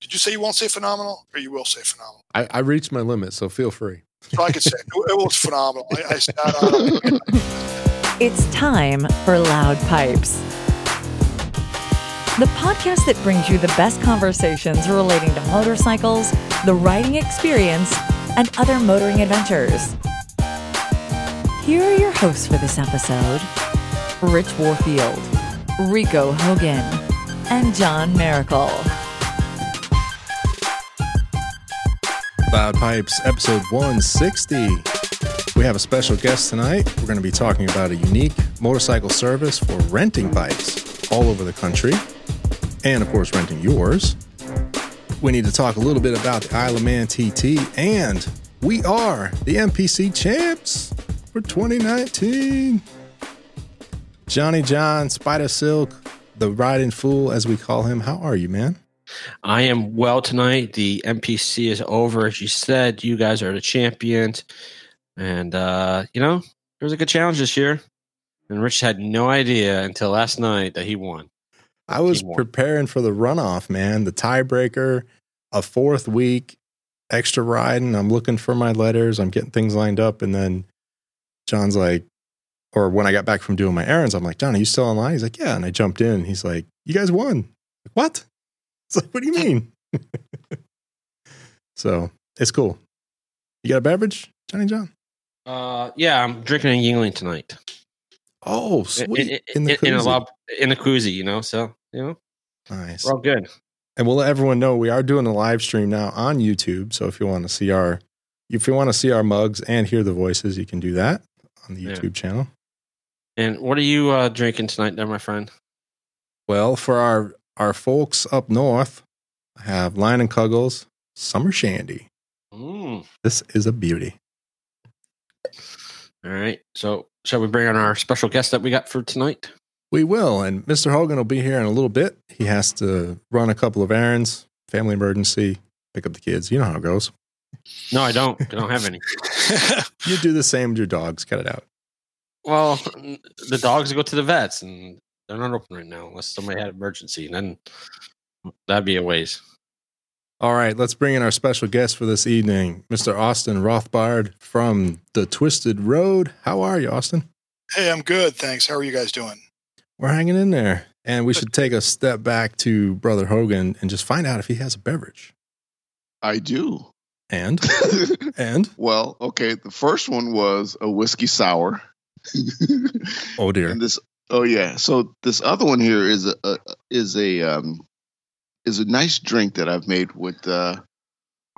Did you say you won't say phenomenal, or you will say phenomenal? I, I reached my limit, so feel free. So I could say it, it was phenomenal. I, I sat on It's time for Loud Pipes, the podcast that brings you the best conversations relating to motorcycles, the riding experience, and other motoring adventures. Here are your hosts for this episode Rich Warfield, Rico Hogan, and John Miracle. Loud Pipes, episode 160. We have a special guest tonight. We're going to be talking about a unique motorcycle service for renting bikes all over the country, and of course, renting yours. We need to talk a little bit about the Isle of Man TT, and we are the MPC champs for 2019. Johnny John, Spider Silk, the riding fool, as we call him. How are you, man? I am well tonight. The MPC is over. As you said, you guys are the champions. And, uh, you know, it was a good challenge this year. And Rich had no idea until last night that he won. I was won. preparing for the runoff, man, the tiebreaker, a fourth week, extra riding. I'm looking for my letters. I'm getting things lined up. And then John's like, or when I got back from doing my errands, I'm like, John, are you still online? He's like, yeah. And I jumped in. He's like, you guys won. Like, what? It's like, what do you mean? so it's cool. You got a beverage, Johnny John? Uh, yeah, I'm drinking a Yuengling tonight. Oh, In, sweet. in, In the in, in a koozie. lob, in a koozie, you know. So you know, Nice. we're all good. And we'll let everyone know we are doing a live stream now on YouTube. So if you want to see our if you want to see our mugs and hear the voices, you can do that on the Yeah. YouTube channel. And what are you uh, drinking tonight, there, my friend? Well, for our our folks up north, have Leinenkugel's Summer Shandy. Mm. This is a beauty. All right. So, shall we bring on our special guest that we got for tonight? We will, and Mr. Hogan will be here in a little bit. He has to run a couple of errands, family emergency, pick up the kids. You know how it goes. No, I don't. I don't have any. You do the same with your dogs. Cut it out. Well, the dogs go to the vets, and they're not open right now unless somebody had an emergency. And then that'd be a waste. All right, let's bring in our special guest for this evening, Mr. Austin Rothbard from the Twisted Road. How are you, Austin? hey, I'm good, thanks. How are you guys doing? We're hanging in there. And we should take a step back to Brother Hogan and just find out if he has a beverage. I do. And, and, well, okay. The first one was a whiskey sour. oh dear. and this, oh yeah. So this other one here is a, a is a um is a nice drink that I've made with uh,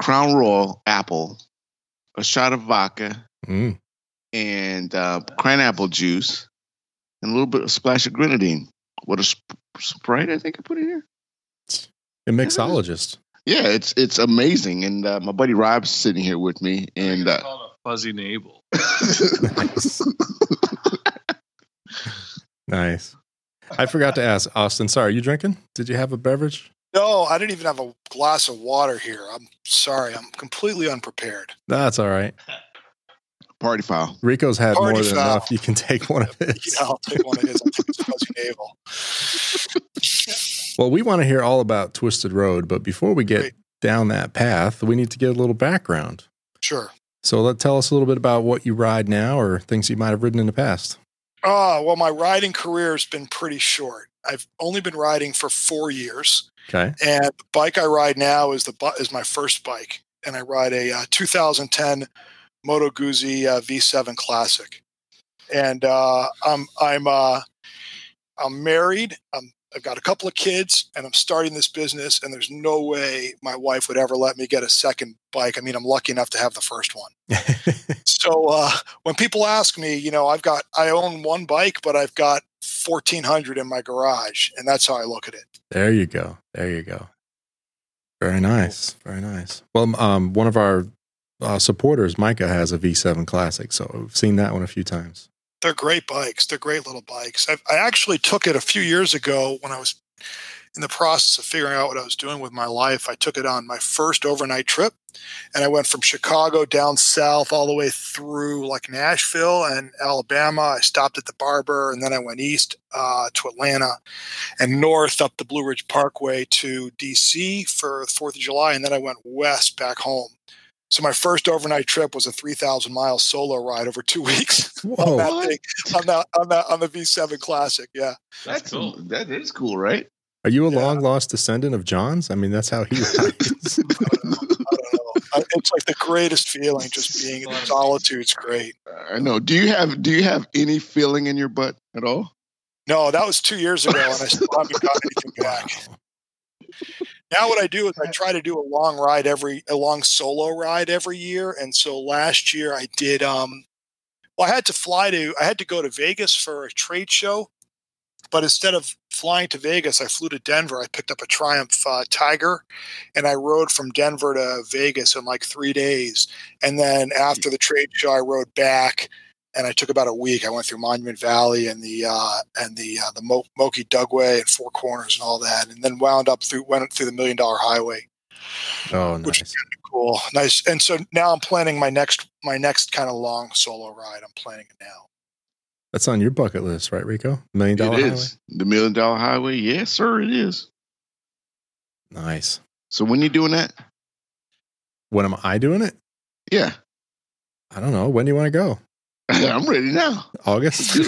Crown Royal apple, a shot of vodka, Mm, and uh, cran apple juice, and a little bit of splash of grenadine. What a sp- sprite I think I put in here. a mixologist. Yeah, it's it's amazing. And uh, my buddy Rob's sitting here with me, and uh, call it a fuzzy navel. Nice. nice. I forgot to ask Austin. Sorry, you drinking? Did you have a beverage? No, I didn't even have a glass of water here. I'm sorry. I'm completely unprepared. That's all right. party foul. Rico's had Party more than foul. enough. You can take one of his. Yeah, I'll take one of his. I'll take his fuzzy navel. Well, we want to hear all about Twisted Road, but before we get Great. down that path, we need to get a little background. Sure. So, let tell us a little bit about what you ride now, or things you might have ridden in the past. Ah, well, my riding career has been pretty short. I've only been riding for four years, Okay. and the bike I ride now is the bu- is my first bike, and I ride a uh, 2010 Moto Guzzi uh, V7 Classic, and uh, I'm I'm uh, I'm married. I'm I've got a couple of kids and I'm starting this business, and there's no way my wife would ever let me get a second bike. I mean, I'm lucky enough to have the first one. So uh, when people ask me, you know, I've got, I own one bike, but I've got 1,400 in my garage, and that's how I look at it. there you go. There you go. Very nice. Very nice. Well, um, one of our uh, supporters, Micah, has a V7 Classic, so we've seen that one a few times. They're great bikes. They're great little bikes. I, I actually took it a few years ago when I was in the process of figuring out what I was doing with my life, I took it on my first overnight trip. And I went from Chicago down south all the way through like Nashville and Alabama. I stopped at the Barber and then I went east uh, to Atlanta and north up the Blue Ridge Parkway to DC for the 4th of July. And then I went west back home. So my first overnight trip was a 3,000 mile solo ride over two weeks on Whoa. that thing, on that, on that, on the V7 Classic. Yeah. That's cool. That is cool, right? Are you a Yeah. long lost descendant of John's? I mean, that's how he rides. I don't know. I- It's like the greatest feeling, just being in solitude's great. I know. Do you have Do you have any feeling in your butt at all? No, that was two years ago, and I still haven't got anything back. Now, what I do is I try to do a long ride every, a long solo ride every year. And so last year I did, um, well, I had to fly to, I had to go to Vegas for a trade show, but instead of flying to Vegas, I flew to Denver. I picked up a Triumph uh, Tiger, and I rode from Denver to Vegas in like three days. And then after the trade show, I rode back, and I took about a week. I went through Monument Valley and the uh, and the uh, the Mo- Moki Dugway and Four Corners and all that, and then wound up through went through the Million Dollar Highway, oh, which is kind of cool, nice. And so now I'm planning my next my next kind of long solo ride. I'm planning it now. That's on your bucket list, right, Rico? Million It dollar highway. is the Million Dollar Highway. Yes, sir. It is. Nice. So when you doing that? When am I doing it? Yeah, I don't know. When do you want to go? I'm ready now. August,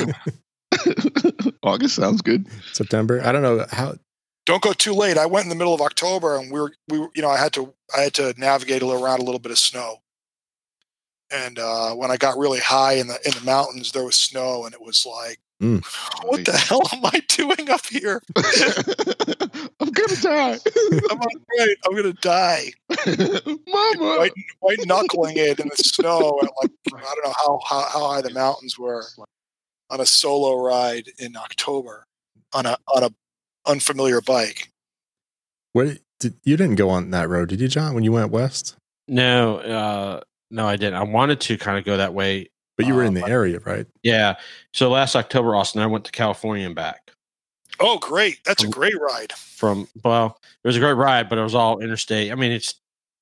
August sounds good. September. I don't know how. Don't go too late. I went in the middle of October, and we were we were, you know I had to I had to navigate a little around a little bit of snow. And uh, when I got really high in the in the mountains, there was snow, and it was like, Mm. what the hell am I doing up here? I'm gonna die, I'm on right. I'm gonna die. Mama. White, white knuckling it in the snow at like I don't know how, how how high the mountains were on a solo ride in October on a on a unfamiliar bike. What did you didn't go on that road, did you, John? When you went west, No, uh, no, I didn't. I wanted to kind of go that way. But you were in Uh, the area, right? Yeah. So last October, Austin, I went to California and back Oh, great! That's a great ride. from. Well, it was a great ride, but it was all interstate. I mean, it's.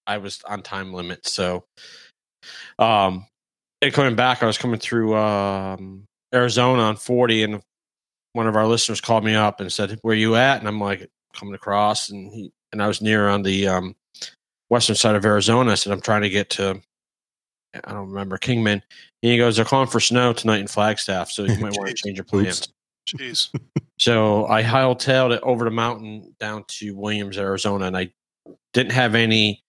I was on time limit, so. Um, and coming back, I was coming through um, Arizona on forty, and one of our listeners called me up and said, "Where you at?" And I'm like, "Coming across," and he and I was near on the um, western side of Arizona. I said, "I'm trying to get to." I don't remember Kingman. And he goes, "They're calling for snow tonight in Flagstaff, so you might want to change your Oops. plans." Jeez. So I hightailed it over the mountain down to Williams, Arizona, and I didn't have any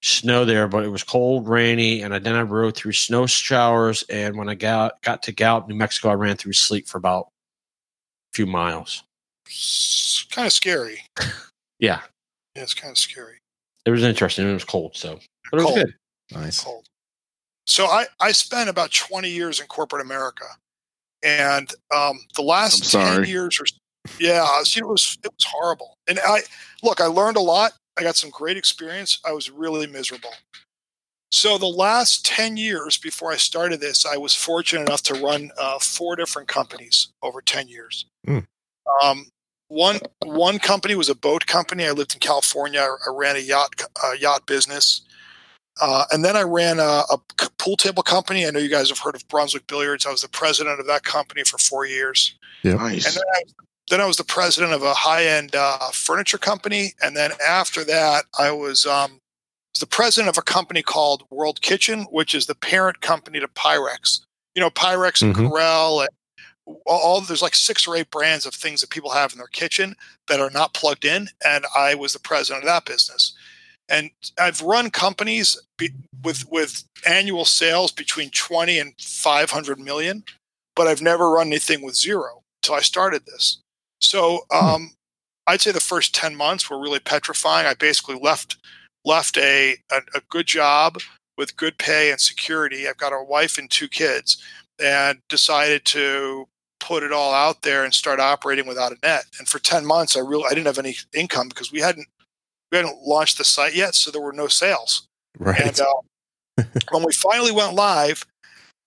snow there, but it was cold, rainy, and I, then I rode through snow showers. And when I got got to Gallup, New Mexico, I ran through sleet for about a few miles. It's kind of scary. Yeah, Yeah, it's kind of scary. it was interesting. It was cold, so but it was good. Nice. Cold. So I I spent about twenty years in corporate America, and um, the last ten years or yeah, it was, it was it was horrible. And I look, I learned a lot. I got some great experience. I was really miserable. So the last ten years before I started this, I was fortunate enough to run uh, four different companies over ten years. Hmm. Um, one one company was a boat company. I lived in California. I, I ran a yacht uh, yacht business. Uh, and then I ran a pool table company. I know you guys have heard of Brunswick Billiards. I was the president of that company for four years. And Nice. then I, then I was the president of a high end uh, furniture company. And then after that, I was, um, the president of a company called World Kitchen, which is the parent company to Pyrex. You know, Pyrex and Mhm. Corelle and all, all there's like six or eight brands of things that people have in their kitchen that are not plugged in. And I was the president of that business. And I've run companies be, with with annual sales between 20 and 500 million, but I've never run anything with zero until I started this. So um, I'd say the first 10 months were really petrifying. I basically left left a, a, a good job with good pay and security. I've got a wife and two kids and decided to put it all out there and start operating without a net. And for 10 months, I really, I didn't have any income because we hadn't, we hadn't launched the site yet. So there were no sales. Right. And uh, when we finally went live,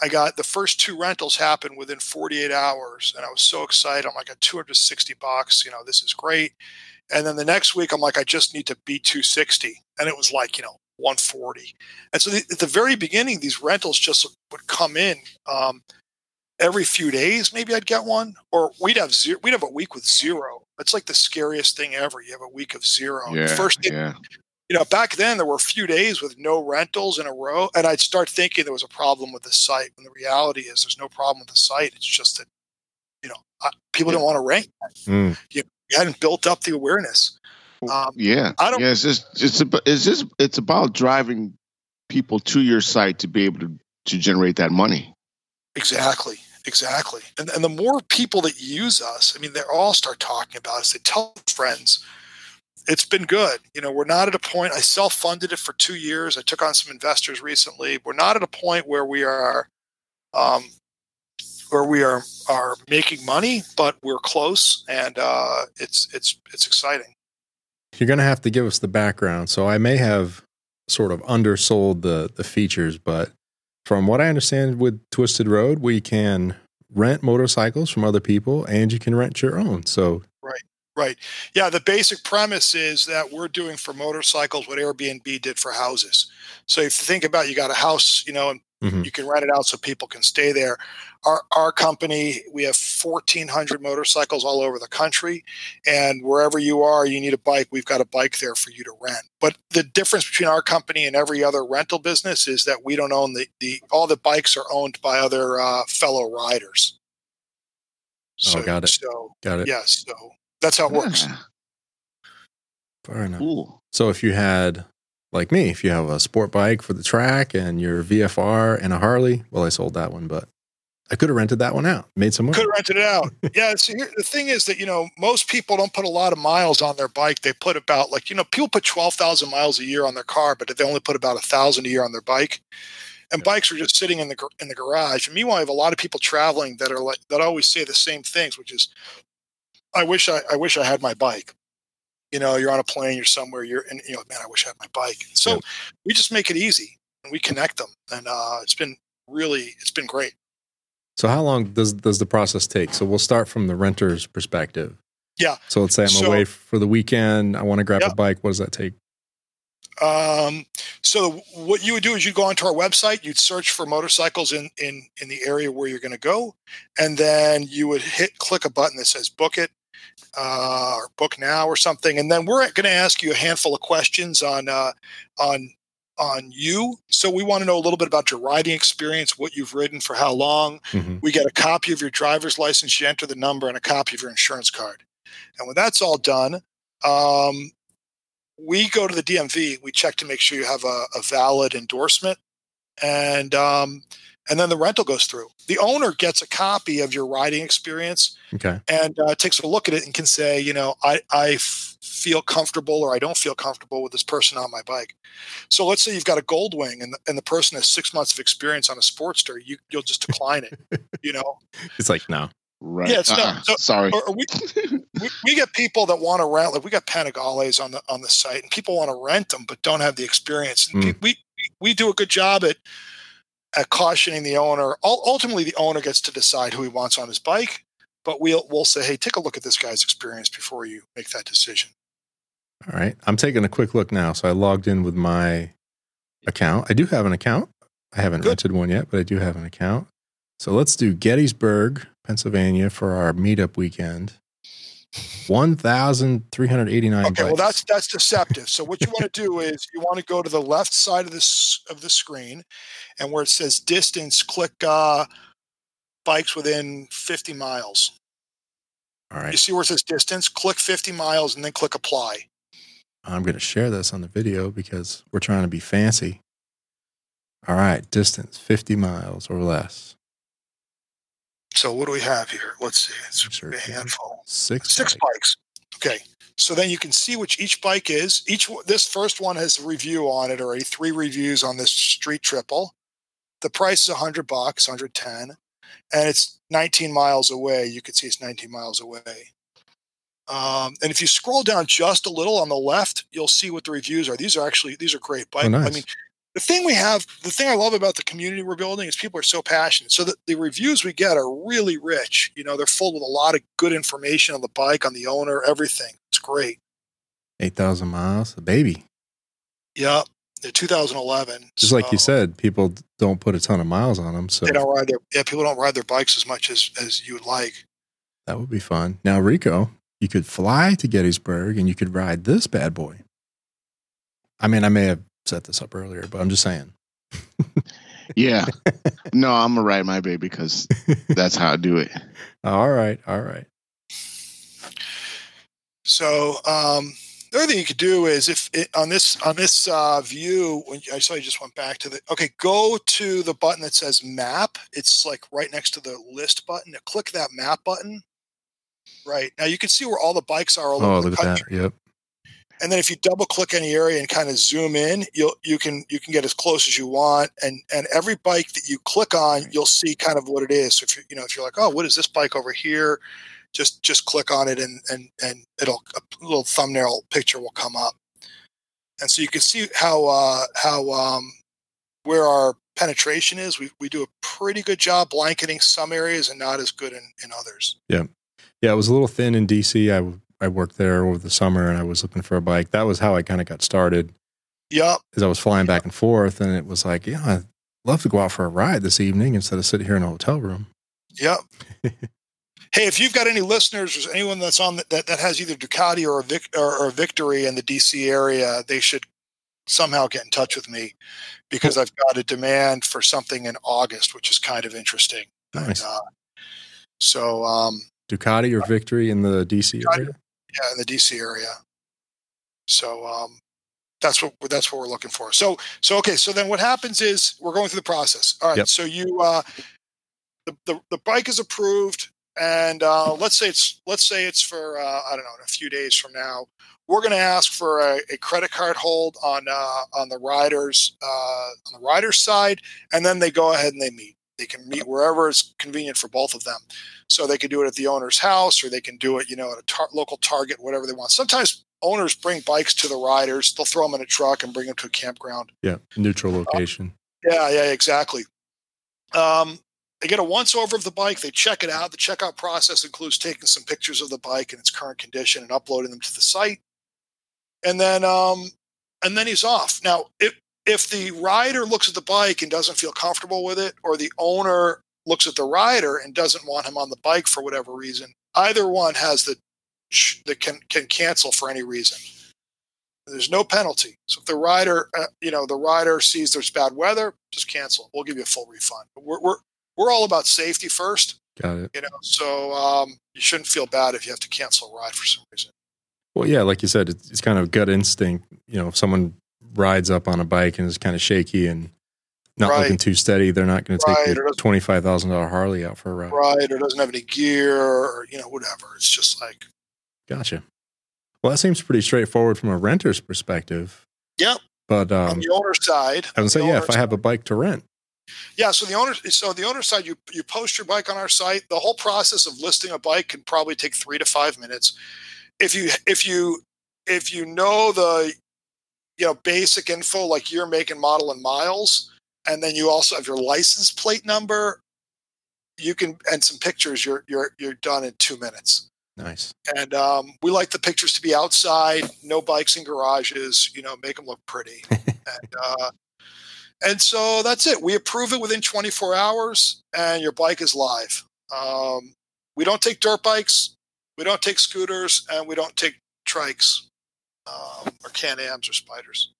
I got the first two rentals happened within 48 hours, and I was so excited. I'm like, at 260 bucks, you know, this is great. And then the next week, I'm like, I just need to be 260. And it was like, you know, 140. And so the, at the very beginning, these rentals just would come in um, every few days. Maybe I'd get one, or we'd have zero. We'd have a week with zero. It's like the scariest thing ever. You have a week of zero. Yeah, First, day, yeah. you know, back then there were a few days with no rentals in a row, and I'd start thinking there was a problem with the site. When the reality is, there's no problem with the site. It's just that, you know, uh, people don't want to rent. Mm. You, you hadn't built up the awareness. Um, yeah, I don't- Yeah, it's just it's about, it's just it's about driving people to your site to be able to to generate that money. Exactly, exactly. And and the more people that use us, I mean, they all start talking about us. They tell friends. It's been good. You know, we're not at a point. I self-funded it for two years. I took on some investors recently. We're not at a point where we are, um, where we are are making money, but we're close, and uh, it's it's it's exciting. You're going to have to give us the background. So I may have sort of undersold the the features, but from what I understand with Twisted Road, we can rent motorcycles from other people and you can rent your own. So Right. Right. Yeah. The basic premise is that we're doing for motorcycles what Airbnb did for houses. So if you think about, you got a house, you know, and Mhm. you can rent it out so people can stay there. Our our company, we have fourteen hundred motorcycles all over the country, and wherever you are, you need a bike. We've got a bike there for you to rent. But the difference between our company and every other rental business is that we don't own the the all the bikes are owned by other uh, fellow riders. So, Oh, got it. So got it. yeah, so that's how it works. Yeah, Fair enough. cool. So if you had, like me, if you have a sport bike for the track and your VFR and a Harley, well, I sold that one, but I could have rented that one out, made some money. Could have rented it out. yeah. So here, the thing is that you know most people don't put a lot of miles on their bike. They put about like you know people put twelve thousand miles a year on their car, but they only put about a thousand a year on their bike. And bikes are just sitting in the in the garage. And meanwhile, I have a lot of people traveling that are like that always say the same things, which is, "I wish I, I wish I had my bike." You know, you're on a plane, you're somewhere, you're and you know, man, I wish I had my bike. So Yeah. we just make it easy and we connect them, and uh, it's been really it's been great. So how long does does the process take? So we'll start from the renter's perspective. Yeah. So let's say I'm So- away for the weekend. I want to grab Yep. a bike. What does that take? Um, so what you would do is you'd go onto our website, you'd search for motorcycles in in in the area where you're going to go, and then you would hit click a button that says book it uh, or book now or something, and then we're going to ask you a handful of questions on uh, on on you. So we want to know a little bit about your riding experience, what you've ridden for how long. Mhm. We get a copy of your driver's license, you enter the number, and a copy of your insurance card. And when that's all done, um, we go to the DMV. We check to make sure you have a, a valid endorsement, and um, and then the rental goes through. The owner gets a copy of your riding experience Okay. and uh, takes a look at it and can say, you know, I I f- feel comfortable or I don't feel comfortable with this person on my bike. So let's say you've got a Goldwing and the, and the person has six months of experience on a Sportster, you you'll just decline it. You know, It's like no. Right. Yeah, it's not- Uh-uh. so- Sorry. or, or we, we we get people that want to rent. Like we got Panigales on the on the site, and people want to rent them but don't have the experience. And pe- we we do a good job at at Uh, cautioning the owner. Ultimately, the owner gets to decide who he wants on his bike, but we'll we'll say, hey, take a look at this guy's experience before you make that decision. All right. I'm taking a quick look now. So I logged in with my account. I do have an account. I haven't Good. rented one yet, but I do have an account. So let's do Gettysburg, Pennsylvania for our meetup weekend. 1,389 Okay, well that's that's deceptive. So what you want to do is you want to go to the left side of this of the screen, and where it says distance, click uh, bikes within 50 miles. all right You see where it says distance? Click 50 miles and then click apply. I'm going to share this on the video because we're trying to be fancy. All right. Distance 50 miles or less. So what do we have here? Let's see. It's Sure. a handful. Six. Six bikes. bikes. Okay. So then you can see which each bike is. Each this first one has a review on it already. Three reviews on this street triple. The price is 100 bucks, 110, and it's 19 miles away. You can see it's 19 miles away. Um, and if you scroll down just a little on the left, you'll see what the reviews are. These are actually these are great bikes. Oh, nice. I mean, the thing we have, the thing I love about the community we're building is people are so passionate. So the, the reviews we get are really rich. You know, they're full with a lot of good information on the bike, on the owner, everything. It's great. 8,000 miles, a baby. Yep, the 2011. Just like you said, people don't put a ton of miles on them. So they don't ride their yeah. People don't ride their bikes as much as as you would like. that would be fun. Now, Rico, you could fly to Gettysburg and you could ride this bad boy. I mean, I may have set this up earlier, but I'm just saying. Yeah. no, I'm gonna ride my baby because that's how I do it. All right. All right. So um, the other thing you could do is if it, on this on this uh, view, when I saw you just went back to the okay, go to the button that says map. It's like right next to the list button. Click that map button. Right now, you can see where all the bikes are all Oh, over the look at country. that. Yep. And then if you double click any area and kind of zoom in you'll you can you can get as close as you want. And and every bike that you click on you'll see kind of what it is. So if you you know if you're like oh what is this bike over here? Just just click on it and and and it'll a little thumbnail picture will come up. And so you can see how uh how um where our penetration is. We, we do a pretty good job blanketing some areas and not as good in, in others. Yeah, Yeah, it was a little thin in DC. I I worked there over the summer and I was looking for a bike. That was how I kind of got started. yep As I was flying back and forth, and it was like, yeah, I'd love to go out for a ride this evening instead of sitting here in a hotel room. Yep. hey, if you've got any listeners or anyone that's on that, that, that has either Ducati or a Vic, or, or a Victory in the DC area, they should somehow get in touch with me because I've got a demand for something in August, which is kind of interesting. Nice. And, uh, so, um, Ducati or Victory in the DC area. Yeah, in the DC area. So um, that's what that's what we're looking for. So so okay. So then what happens is we're going through the process. All right. Yep. So you uh, the, the the bike is approved, and uh, let's say it's let's say it's for uh, I don't know a few days from now. We're going to ask for a, a credit card hold on uh, on the riders uh, on the riders side, and then they go ahead and they meet. They can meet wherever is convenient for both of them. So they can do it at the owner's house, or they can do it, you know, at a tar- local Target, whatever they want. Sometimes owners bring bikes to the riders. They'll throw them in a truck and bring them to a campground. Yeah, neutral location. Yeah, yeah, exactly. Um, they get a once over of the bike. They check it out. The checkout process includes taking some pictures of the bike in its current condition and uploading them to the site. And then, um, and then he's off. Now, if if the rider looks at the bike and doesn't feel comfortable with it, or the owner looks at the rider and doesn't want him on the bike for whatever reason, either one has the that can can cancel for any reason. There's no penalty. So if the rider, uh, you know, the rider sees there's bad weather, just cancel. We'll give you a full refund. We're we're we're all about safety first, Got it. you know. So um, you shouldn't feel bad if you have to cancel a ride for some reason. Well, yeah, like you said, it's, it's kind of gut instinct. You know, if someone rides up on a bike and is kind of shaky and not Right. looking too steady, they're not going to take the twenty five thousand dollar Harley out for a ride. Right, or doesn't have any gear, or you know, whatever. It's just like, Gotcha. Well, that seems pretty straightforward from a renter's perspective. Yep. But on um, the owner's side. I would say, yeah, if I have a bike to rent, Yeah, so the owner, so the owner side, you you post your bike on our site. The whole process of listing a bike can probably take three to five minutes. If you if you if you know the you know basic info like year, make, and model and miles, and then you also have your license plate number, you can and some pictures. You're you're you're done in two minutes. nice. And um, we like the pictures to be outside, no bikes in garages. You know, make them look pretty. and uh, and so that's it. We approve it within 24 hours, and your bike is live. Um, we don't take dirt bikes, we don't take scooters, and we don't take trikes um, or Can-Ams or spiders.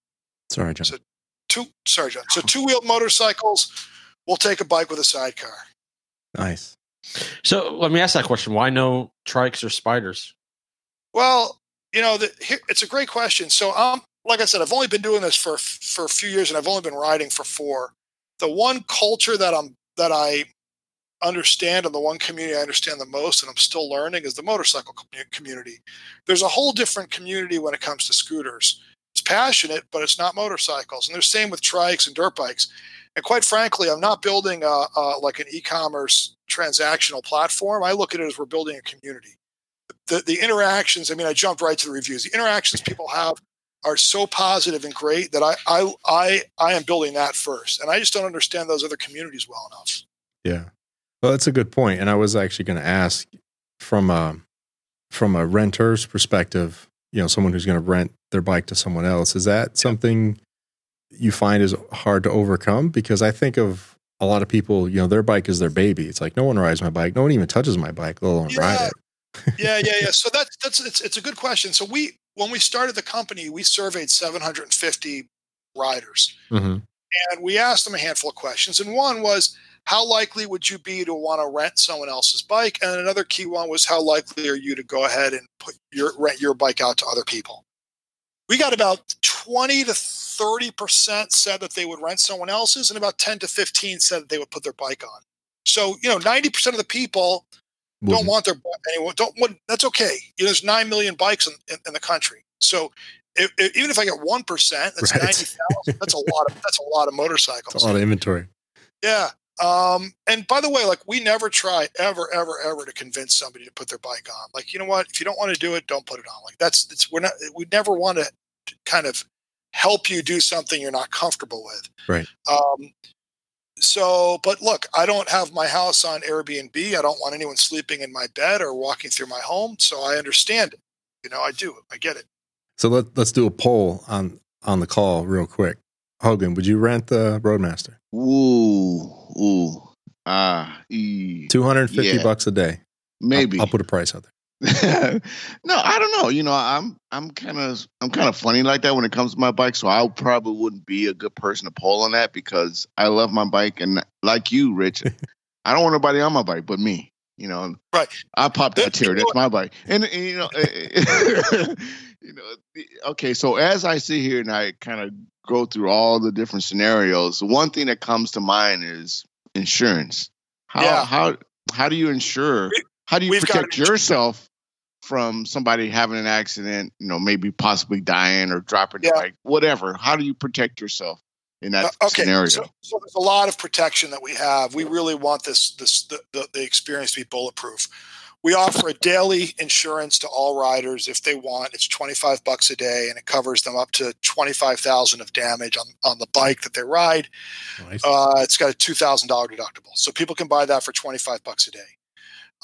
Sorry, John. So- Two, sorry, John. So two-wheeled motorcycles. We'll take a bike with a sidecar. nice. So let me ask that question: Why no trikes or spiders? Well, you know, the, here, it's a great question. So, um, like I said, I've only been doing this for for a few years, and I've only been riding for four. The one culture that I'm that I understand, and the one community I understand the most, and I'm still learning, is the motorcycle community. There's a whole different community when it comes to scooters. It's passionate, but it's not motorcycles, and the same with trikes and dirt bikes. And quite frankly, I'm not building a, a like an e-commerce transactional platform. I look at it as we're building a community the, the interactions, I mean, I jumped right to the reviews. The interactions people have are so positive and great that I, I, I, I am building that first. And I just don't understand those other communities well enough. Yeah. Well, that's a good. And I was actually going to ask from a from a renter's perspective, you know someone who's going to rent their bike to someone else. Is that something you find is hard to overcome? Because I think of a lot of people, you know, their bike is their baby. It's like no one rides my bike, no one even touches my bike, let alone ride it. yeah, yeah, yeah. So that's that's it's it's a good question. So we when we started the company, we surveyed 750 riders, Mhm. and we asked them a handful of questions. And one was, how likely would you be to want to rent someone else's bike? And another key one was, how likely are you to go ahead and put your rent your bike out to other people? We got about 20 to 30 percent said that they would rent someone else's, and about 10 to 15 said that they would put their bike on. So you know, 90 percent of the people don't want their bike anyone don't want that's okay you know, there's 9 million bikes in, in, in the country so if, if- even if i get 1% that's Right. 90000 that's a lot of that's a lot of It's motorcycles a lot of inventory. yeah um, and by the way like we never try ever ever ever to convince somebody to put their bike on like you know what if you don't want to do it don't put it on like that's it's we're not we never want to kind of help you do something you're not comfortable with Right. um, so, but look, I don't have my house on Airbnb. I don't want anyone sleeping in my bed or walking through my home. So I understand it. You know, I do. I get it. So let let's do a poll on on the call real quick. Hogan, would you rent the Roadmaster? Ooh, ooh, ah, ee. Two hundred and fifty Yeah. bucks a day. I'll- maybe. I'll, put a price out there. no, I don't know. You know, I'm I'm kind of I'm kind of funny like that when it comes to my bike. So I probably wouldn't be a good person to poll on that because I love my bike and like you, Rich, I don't want nobody on my bike but me. You know, Right. I pop that Then- tear. That's my bike, and, and, you know, you know. Okay, so as I sit here and I kind of go through all the different scenarios, the one thing that comes to mind is insurance. How Yeah. how how do you insure? How do you we've protect yourself from somebody having an accident? You know, maybe possibly dying or dropping Yeah. bike, whatever. How do you protect yourself in that Uh, okay. scenario? So, so there's a lot of protection that we have. We really want this, this, the, the, the experience to be bulletproof. We offer a daily insurance to all riders if they want. It's 25 bucks a day and it covers them up to 25,000 of damage on, on the bike that they ride. Nice. Uh, it's got a two thousand dollar deductible, so people can buy that for twenty five bucks a day.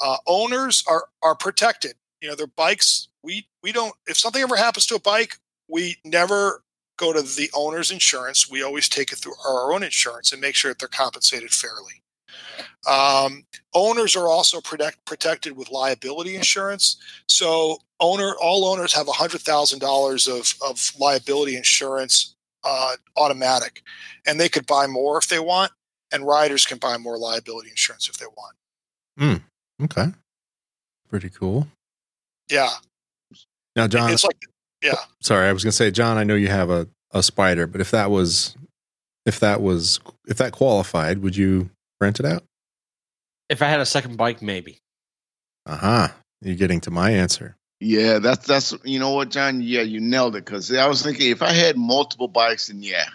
Uh, owners are are protected. You know, their bikes. We we don't. If something ever happens to a bike, we never go to the owner's insurance. We always take it through our own insurance and make sure that they're compensated fairly. Um, owners are also protect, protected with liability insurance. So owner all owners have hundred thousand dollars of of liability insurance uh, automatic, and they could buy more if they want, and riders can buy more liability insurance if they want. Okay. Pretty cool. Yeah, Now, John, it's like sorry, I was gonna say, John, I know you have a, a spider, but if that was if that was if that qualified, would you rent it out? If I had a second bike, maybe. Uh huh. You're getting to my answer. Yeah, that's that's you know what, John. Yeah, you nailed it. Because I was thinking if I had multiple bikes, then yeah.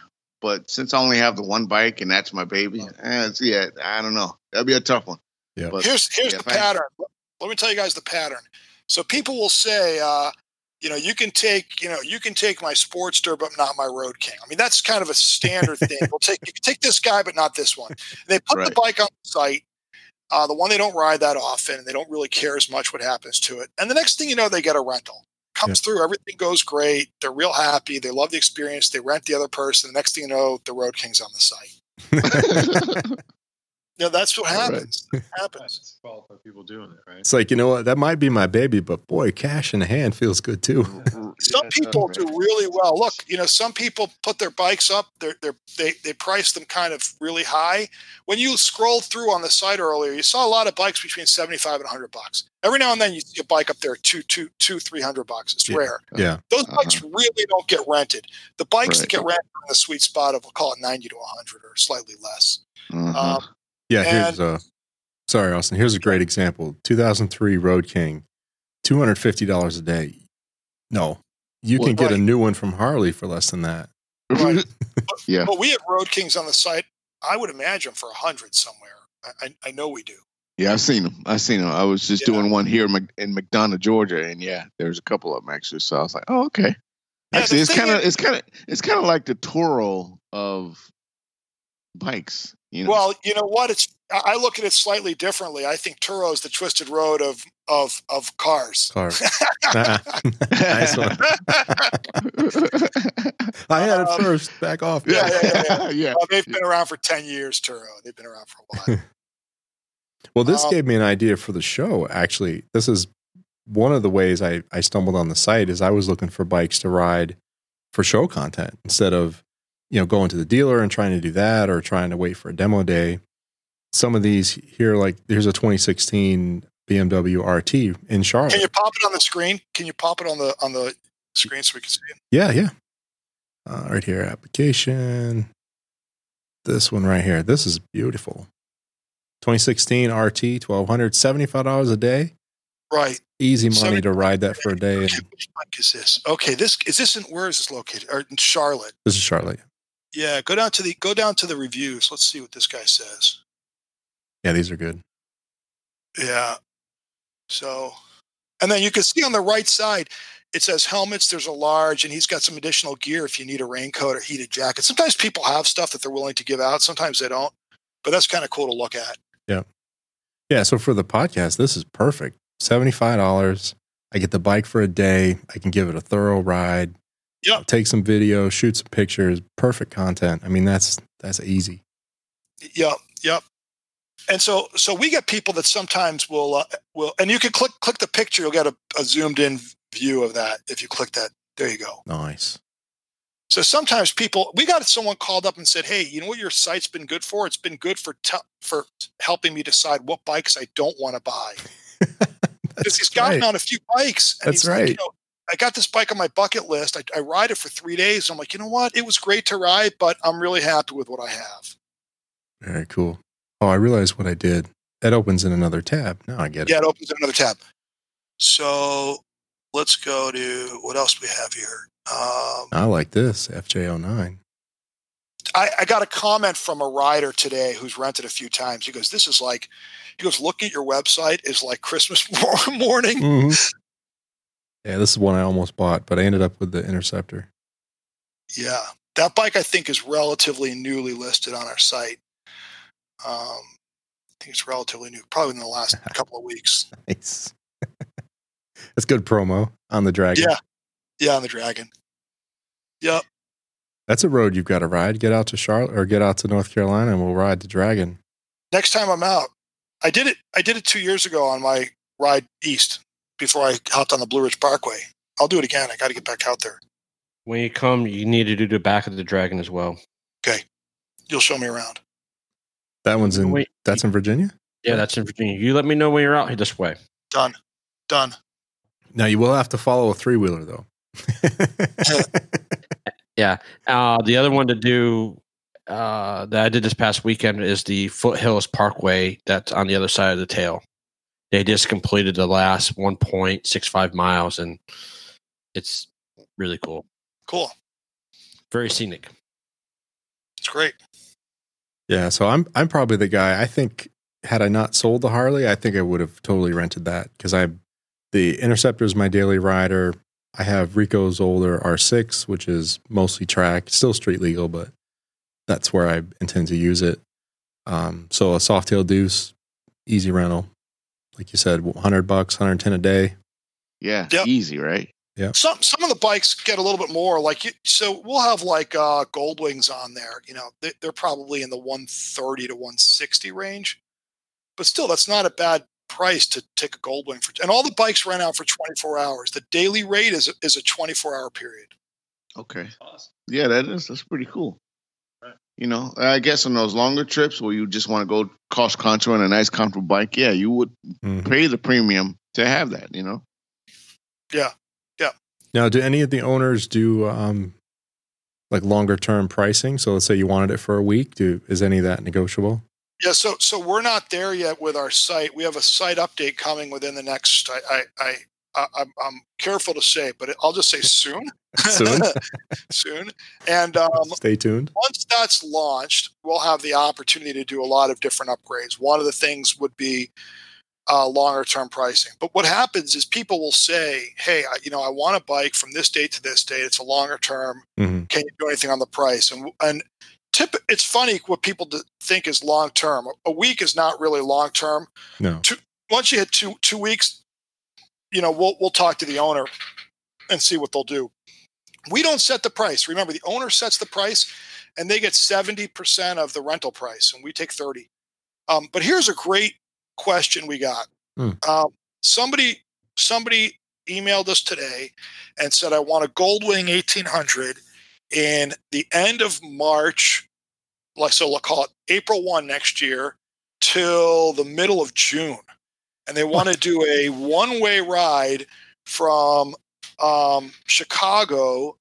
But since I only have the one bike and that's my baby, eh, yeah, I don't know. That'd be a tough one. Yeah. But here's here's yeah, the if I- pattern. Let me tell you guys the pattern. So people will say, uh, you know, you can take, you know, you can take my Sportster, but not my Road King. I mean, that's kind of a standard thing. We'll take you can take this guy, but not this one. They put the bike on the site. Uh, the one they don't ride that often, and they don't really care as much what happens to it. And the next thing you know, they get a rental. Comes through, everything goes great. They're real happy. They love the experience. They rent the other person. The next thing you know, the Road King's on the site. You know, that's what happens. It happens. That's people doing it, right? It's like, you know what, that might be my baby, but boy, cash in the hand feels good too. some Yeah, people do really well. Look, you know, some people put their bikes up. They're, they're, they they price them kind of really high. When you scrolled through on the site earlier, you saw a lot of bikes between seventy five and hundred bucks. Every now and then, you see a bike up there at two, two, two, three hundred bucks. It's Yeah. rare. Yeah. Those Uh-huh. bikes really don't get rented. The bikes that get rented are in the sweet spot of we'll call it ninety to hundred or slightly less. Uh-huh. Um, Yeah, here's a uh, sorry, Austin. Here's a great example. 2003 Road King, $250 a day. No, you Well, can get a new one from Harley for less than that. right. yeah. But we have Road Kings on the site. I would imagine for a hundred somewhere. I, I, I know we do. Yeah, I've seen them. I've seen them. I was just Yeah. doing one here in Mc- in McDonough, Georgia, and yeah, there's a couple of them actually. So I was like, oh, okay. Yeah, Actually, it's kind of it's kind of it's kind of like the Turo of bikes. You know, Well, you know what? It's I I look at it slightly differently. I think Turo is the twisted road of of of cars. Car. nice one. I had it Um, first. Back off. Yeah, yeah, yeah, yeah. yeah. Well, they've been around for ten years, Turo. They've been around for a while. Well, this Um, gave me an idea for the show. Actually, this is one of the ways I, I stumbled on the site is I was looking for bikes to ride for show content instead of you know going to the dealer and trying to do that or trying to wait for a demo day. Some of these here, like here's a 2016 BMW RT in Charlotte. Can you pop it on the screen? Can you pop it on the on the screen so we can see it? Yeah, yeah. Uh, right here, application. This one right here. This is beautiful. 2016 RT, 1200 $75 a day. Right. Easy money to ride that for a day. Okay, which bike is this? Okay, this is this in where is this located? Or in Charlotte? this is Charlotte. Yeah, go down to the go down to the reviews. Let's see what this guy says. Yeah, these are good. Yeah. So, and then you can see on the right side, it says helmets. There's a large, and he's got some additional gear if you need a raincoat or heated jacket. Sometimes people have stuff that they're willing to give out. Sometimes they don't. But that's kind of cool to look at. Yeah, Yeah. so for the podcast, this is perfect. $75. I get the bike for a day. I can give it a thorough ride. Yep. Take some video, shoot some pictures, perfect content. I mean, that's that's easy. Yep, yep. And so, so we get people that sometimes will uh, will, and you can click click the picture. You'll get a, a zoomed in view of that if you click that. There you go. Nice. So sometimes people, we got someone called up and said, "Hey, you know what your site's been good for? It's been good for te- for helping me decide what bikes I don't want to buy." Because he's gotten right. on a few bikes. And That's he's like, right. you know, I got this bike on my bucket list. I, I ride it for three days. I'm like, you know what? It was great to ride, but I'm really happy with what I have. Very cool. Oh, I realized what I did. That opens in another tab. Now I get it. Yeah, it opens in another tab. So let's go to what else we have here. Um, I like this FJ09. I, I got a comment from a rider today who's rented a few times. He goes, "This is like," he goes, "Looking at your website is like Christmas morning." Mhm. Yeah, this is one I almost bought, but I ended up with the Interceptor. Yeah, that bike I think is relatively newly listed on our site. Um, I think it's relatively new, probably in the last couple of weeks. Nice. That's good promo on the Dragon. Yeah, yeah, on the Dragon. Yep. That's a road you've got to ride. Get out to Charlotte or get out to North Carolina and we'll ride the Dragon. Next time I'm out, I did it. I did it two years ago on my ride east before I hopped on the Blue Ridge Parkway. I'll do it again. I got to get back out there. When you come, you need to do the back of the dragon as well. Okay, you'll show me around. That one's in Wait. that's in Virginia? Yeah, that's in Virginia. You let me know when you're out here this way. Done. Done. Now you will have to follow a three wheeler though. Yeah. Uh, the other one to do uh, that I did this past weekend is the Foothills Parkway that's on the other side of the tail. They just completed the last 1.65 miles, and it's really cool. Cool. Very scenic. It's great. yeah, so I'm I'm probably the guy. I think had I not sold the Harley, I think I would have totally rented that because I the Interceptor is my daily rider. I have Rico's older R6, which is mostly track, still street legal, but that's where I intend to use it. Um, so a Softail Deuce, easy rental, like you said, 100 bucks, 110 a day. Yeah, Yep. easy, right? Yeah. Some some of the bikes get a little bit more like you, so we'll have like uh, Gold Wings on there. You know, they, they're probably in the 130 to 160 range, but still, that's not a bad price to take a Gold Wing for. And all the bikes rent out for 24 hours. The daily rate is is a 24 hour period. Okay. Awesome. Yeah, that is that's pretty cool. Right. You know, I guess on those longer trips where you just want to go cross country on a nice comfortable bike, yeah, you would Mhm. pay the premium to have that. You know, Yeah. Yeah. Now, do any of the owners do um, like longer term pricing? So let's say you wanted it for a week. Do is any of that negotiable? Yeah, so so we're not there yet with our site. We have a site update coming within the next. I I, I I I'm, I'm careful to say, but I'll just say soon. Soon. soon. And um, Stay tuned. once that's launched, we'll have the opportunity to do a lot of different upgrades. One of the things would be uh, longer term pricing. But what happens is people will say, "Hey, I, you know, I want a bike from this date to this date. It's a longer term. hmm Can you do anything on the price?" And and tip. It's funny what people think is long term. A week is not really long term. No. Once you hit two two weeks, you know we'll we'll talk to the owner and see what they'll do. We don't set the price. Remember, the owner sets the price, and they get seventy percent of the rental price, and we take thirty. Um, but here's a great question we got. Hmm. Um, somebody somebody emailed us today and said, "I want a Goldwing 1800 in the end of March, like so, we'll call it April one next year till the middle of June, and they want to do a one-way ride from um, Chicago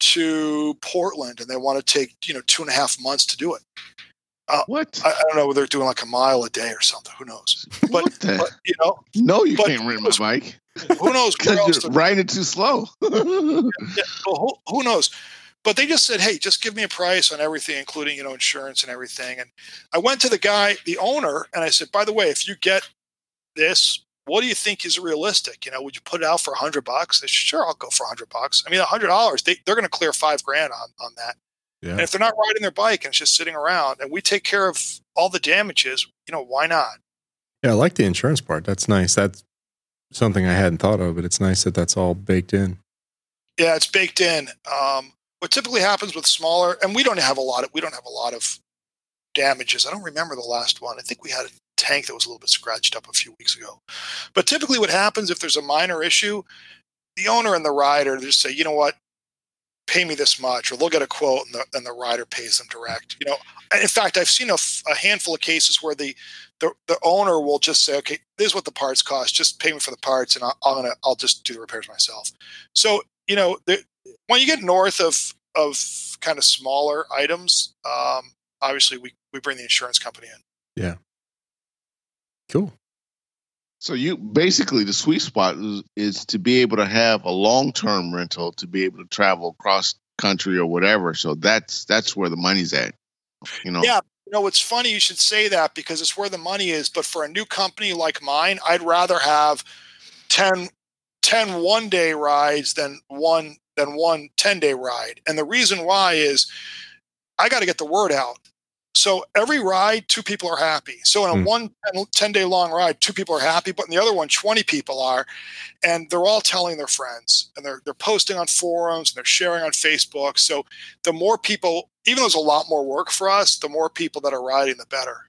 to Portland, and they want to take you know two and a half months to do it. What? I, I don't know whether they're doing like a mile a day or something. Who knows? But, but you know, no, you can't rent my bike who knows where else? because you're riding too slow. Yeah, well, who, who knows? But they just said, "Hey, just give me a price on everything, including you know insurance and everything." And I went to the guy, the owner, and I said, "By the way, if you get this, what do you think is realistic? You know, would you put it out for a hundred bucks?" Said, "Sure, I'll go for a hundred bucks." I mean, a hundred dollars, they, they're going to clear five grand on on that. Yeah. And if they're not riding their bike and it's just sitting around, and we take care of all the damages, you know, why not? Yeah. I like the insurance part. That's nice. That's something I hadn't thought of, but it's nice that that's all baked in. Yeah, it's baked in. Um, what typically happens with smaller, and we don't have a lot of we don't have a lot of damages. I don't remember the last one. I think we had a tank that was a little bit scratched up a few weeks ago. But typically, what happens if there's a minor issue, the owner and the rider just say, you know what, pay me this much, or they'll get a quote, and the and the rider pays them direct. You know, in fact, I've seen a, f- a handful of cases where the, the the owner will just say, okay, this is what the parts cost. Just pay me for the parts, and I'll, I'm gonna I'll just do the repairs myself. So you know, the, when you get north of of kind of smaller items, um, obviously we we bring the insurance company in. Cool. So you basically the sweet spot is, is to be able to have a long term rental to be able to travel across country or whatever. So that's that's where the money's at. You know. Yeah. You know, it's funny you should say that because it's where the money is. But for a new company like mine, I'd rather have 10, 10 one day rides than one than one 10 day ride. And the reason why is I got to get the word out. So every ride, two people are happy. So in a Hmm. one 10 day long ride, two people are happy, but in the other one, 20 people are. And they're all telling their friends and they're, they're posting on forums and they're sharing on Facebook. So the more people, even though there's a lot more work for us, the more people that are riding, the better.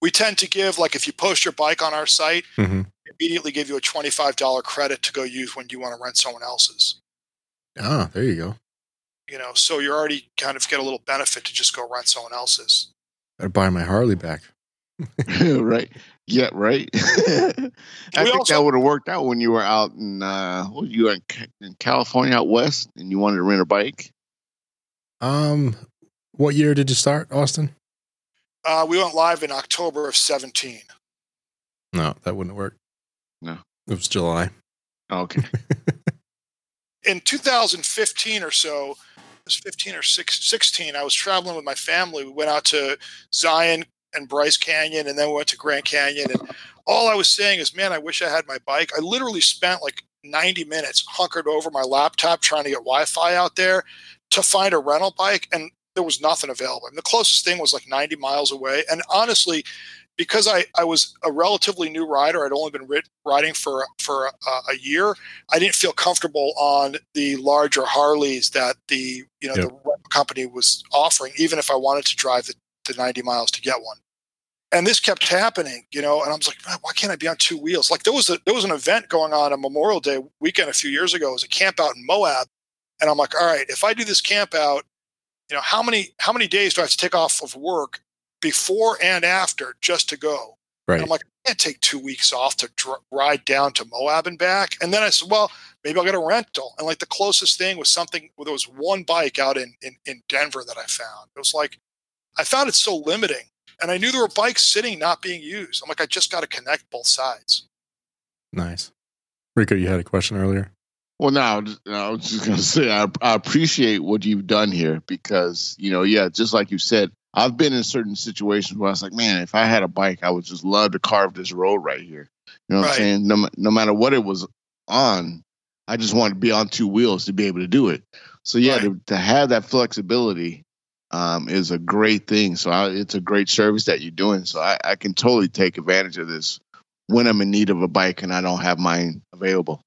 We tend to give, like, if you post your bike on our site, hmm immediately give you a $25 credit to go use when you want to rent someone else's. Ah, there you go. You know, so you're already kind of get a little benefit to just go rent someone else's. Better buy my Harley back. right. Yeah. Right. I We think also- that would have worked out when you were out in uh, what, you were in, in California out west and you wanted to rent a bike. Um, what year did you start, Austin? Uh, we went live in October of 17. No, that wouldn't work. No. It was July. Okay. in 2015 or so, it was 15 or six, 16, I was traveling with my family. We went out to Zion and Bryce Canyon, and then we went to Grand Canyon. And all I was saying is, man, I wish I had my bike. I literally spent like 90 minutes hunkered over my laptop trying to get Wi Fi out there to find a rental bike. And there was nothing available. And the closest thing was like 90 miles away. And honestly, because I, I was a relatively new rider, I'd only been rid- riding for for a, a year. I didn't feel comfortable on the larger Harleys that the you know Yep. the company was offering, even if I wanted to drive the, the 90 miles to get one. And this kept happening, you know, and I was like, "Man, why can't I be on two wheels? Like there was a there was an event going on on Memorial Day weekend a few years ago. It was a camp out in Moab, and I'm like, all right, if I do this camp out, you know, how many how many days do I have to take off of work before and after just to go? Right. And I'm like, I can't take two weeks off to dr- ride down to Moab and back. And then I said, well, maybe I'll get a rental. And like the closest thing was something where there was one bike out in, in, in Denver that I found. It was like, I found it so limiting. And I knew there were bikes sitting, not being used. I'm like, I just got to connect both sides. Nice. Rico, you had a question earlier. Well, now I was just gonna say I, I appreciate what you've done here because you know, yeah, just like you said, I've been in certain situations where I was like, man, if I had a bike, I would just love to carve this road right here. You know what Right. I'm saying? No, no matter what it was on, I just wanted to be on two wheels to be able to do it. So yeah, Right. to, to have that flexibility um, is a great thing. So I, it's a great service that you're doing. So I, I can totally take advantage of this when I'm in need of a bike and I don't have mine available.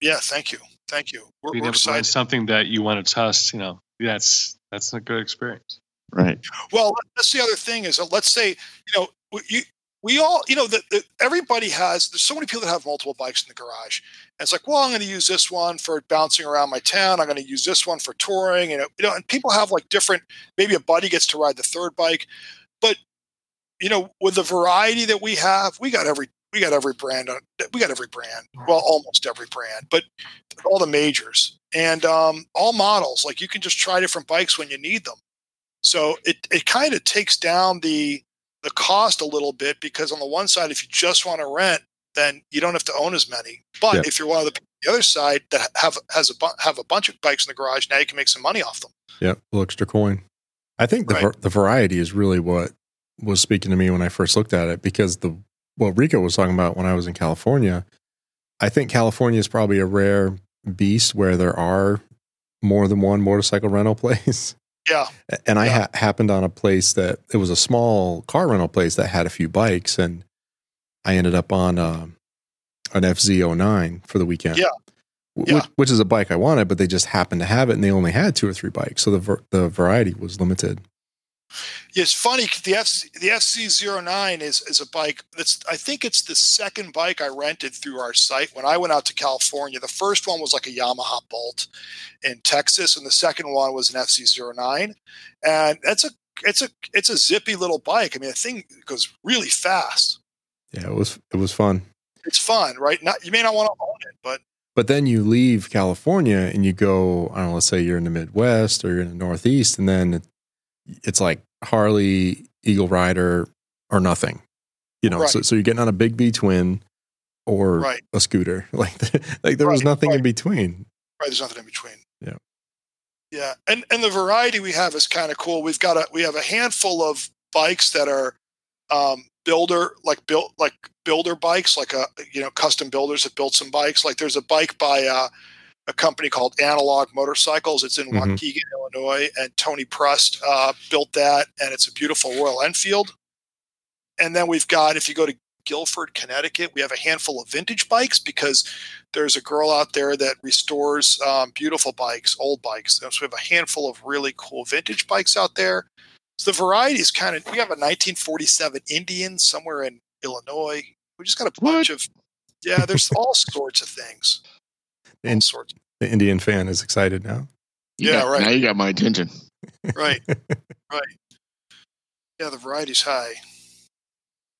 Yeah, thank you, thank you. We're, we're find excited. something that you want to test, you know, that's that's a good experience. Right. Well, that's the other thing is, let's say, you know, you, we all, you know, that that everybody has. There's so many people that have multiple bikes in the garage, and it's like, well, I'm going to use this one for bouncing around my town. I'm going to use this one for touring, and you know, and people have like different. Maybe a buddy gets to ride the third bike, but you know, with the variety that we have, we got every we got every brand on. We got every brand. Well, almost every brand, but all the majors and um, all models. Like you can just try different bikes when you need them. So it it kind of takes down the the cost a little bit because on the one side, if you just want to rent, then you don't have to own as many. But Yeah. if you're one of the, people on the other side that have has a bu- have a bunch of bikes in the garage, now you can make some money off them. Yeah, little extra coin. I think the Right. the variety is really what was speaking to me when I first looked at it because the what Rico was talking about when I was in California. I think California is probably a rare beast where there are more than one motorcycle rental place. Yeah, And I Yeah. ha- happened on a place that it was a small car rental place that had a few bikes, and I ended up on uh, an FZ09 for the weekend. Yeah. Yeah. Which, which is a bike I wanted, but they just happened to have it, and they only had two or three bikes, so the ver- the variety was limited. It's funny The FZ, the FZ09 is is a bike that's I think it's the second bike I rented through our site when I went out to California. The first one was like a Yamaha Bolt in Texas, and the second one was an FZ09, and that's a it's a it's a zippy little bike. I mean, the thing goes really fast. Yeah, it was it was fun. It's fun, right? Not you may not want to own it, but But then you leave California and you go, I don't know, let's say you're in the Midwest or you're in the Northeast, and then it, it's like Harley, Eagle Rider, or nothing. You know, so, Right. so you're getting on a big V twin or Right. a scooter. Like, like there was Right, nothing in between. right, there's nothing in between. Yeah. Yeah, and and the variety we have is kind of cool. We've got a we have a handful of bikes that are um, builder like built like builder bikes, like a you know custom builders that built some bikes. Like there's a bike by uh, a company called Analog Motorcycles. It's in Mhm. Waukegan, Illinois, and Tony Prust uh, built that, and it's a beautiful Royal Enfield. And then we've got if you go to Guilford, Connecticut, we have a handful of vintage bikes because there's a girl out there that restores um, beautiful bikes, old bikes. So we have a handful of really cool vintage bikes out there. So the variety is kind of. We have a 1947 Indian somewhere in Illinois. We just got a bunch of. Yeah, there's all sorts of things. All And sorts. the Indian fan is excited now. You Yeah, got- right. Now you got my attention. Right. right. Yeah, the variety's high.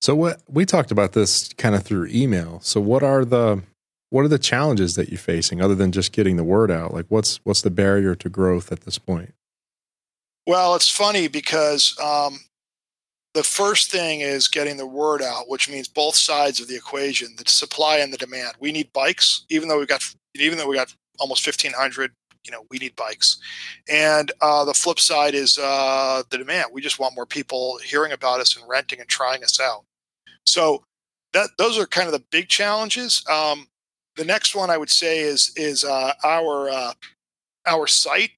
So what we talked about this kind of through email. So what are the what are the challenges that you're facing other than just getting the word out? Like what's what's the barrier to growth at this point? Well, it's funny because um, the first thing is getting the word out, which means both sides of the equation, the supply and the demand. We need bikes, even though we've got even though we got almost fifteen hundred. You know, we need bikes, and uh, the flip side is uh, the demand. We just want more people hearing about us and renting and trying us out. So that those are kind of the big challenges. Um, the next one I would say is is uh, our uh, our site.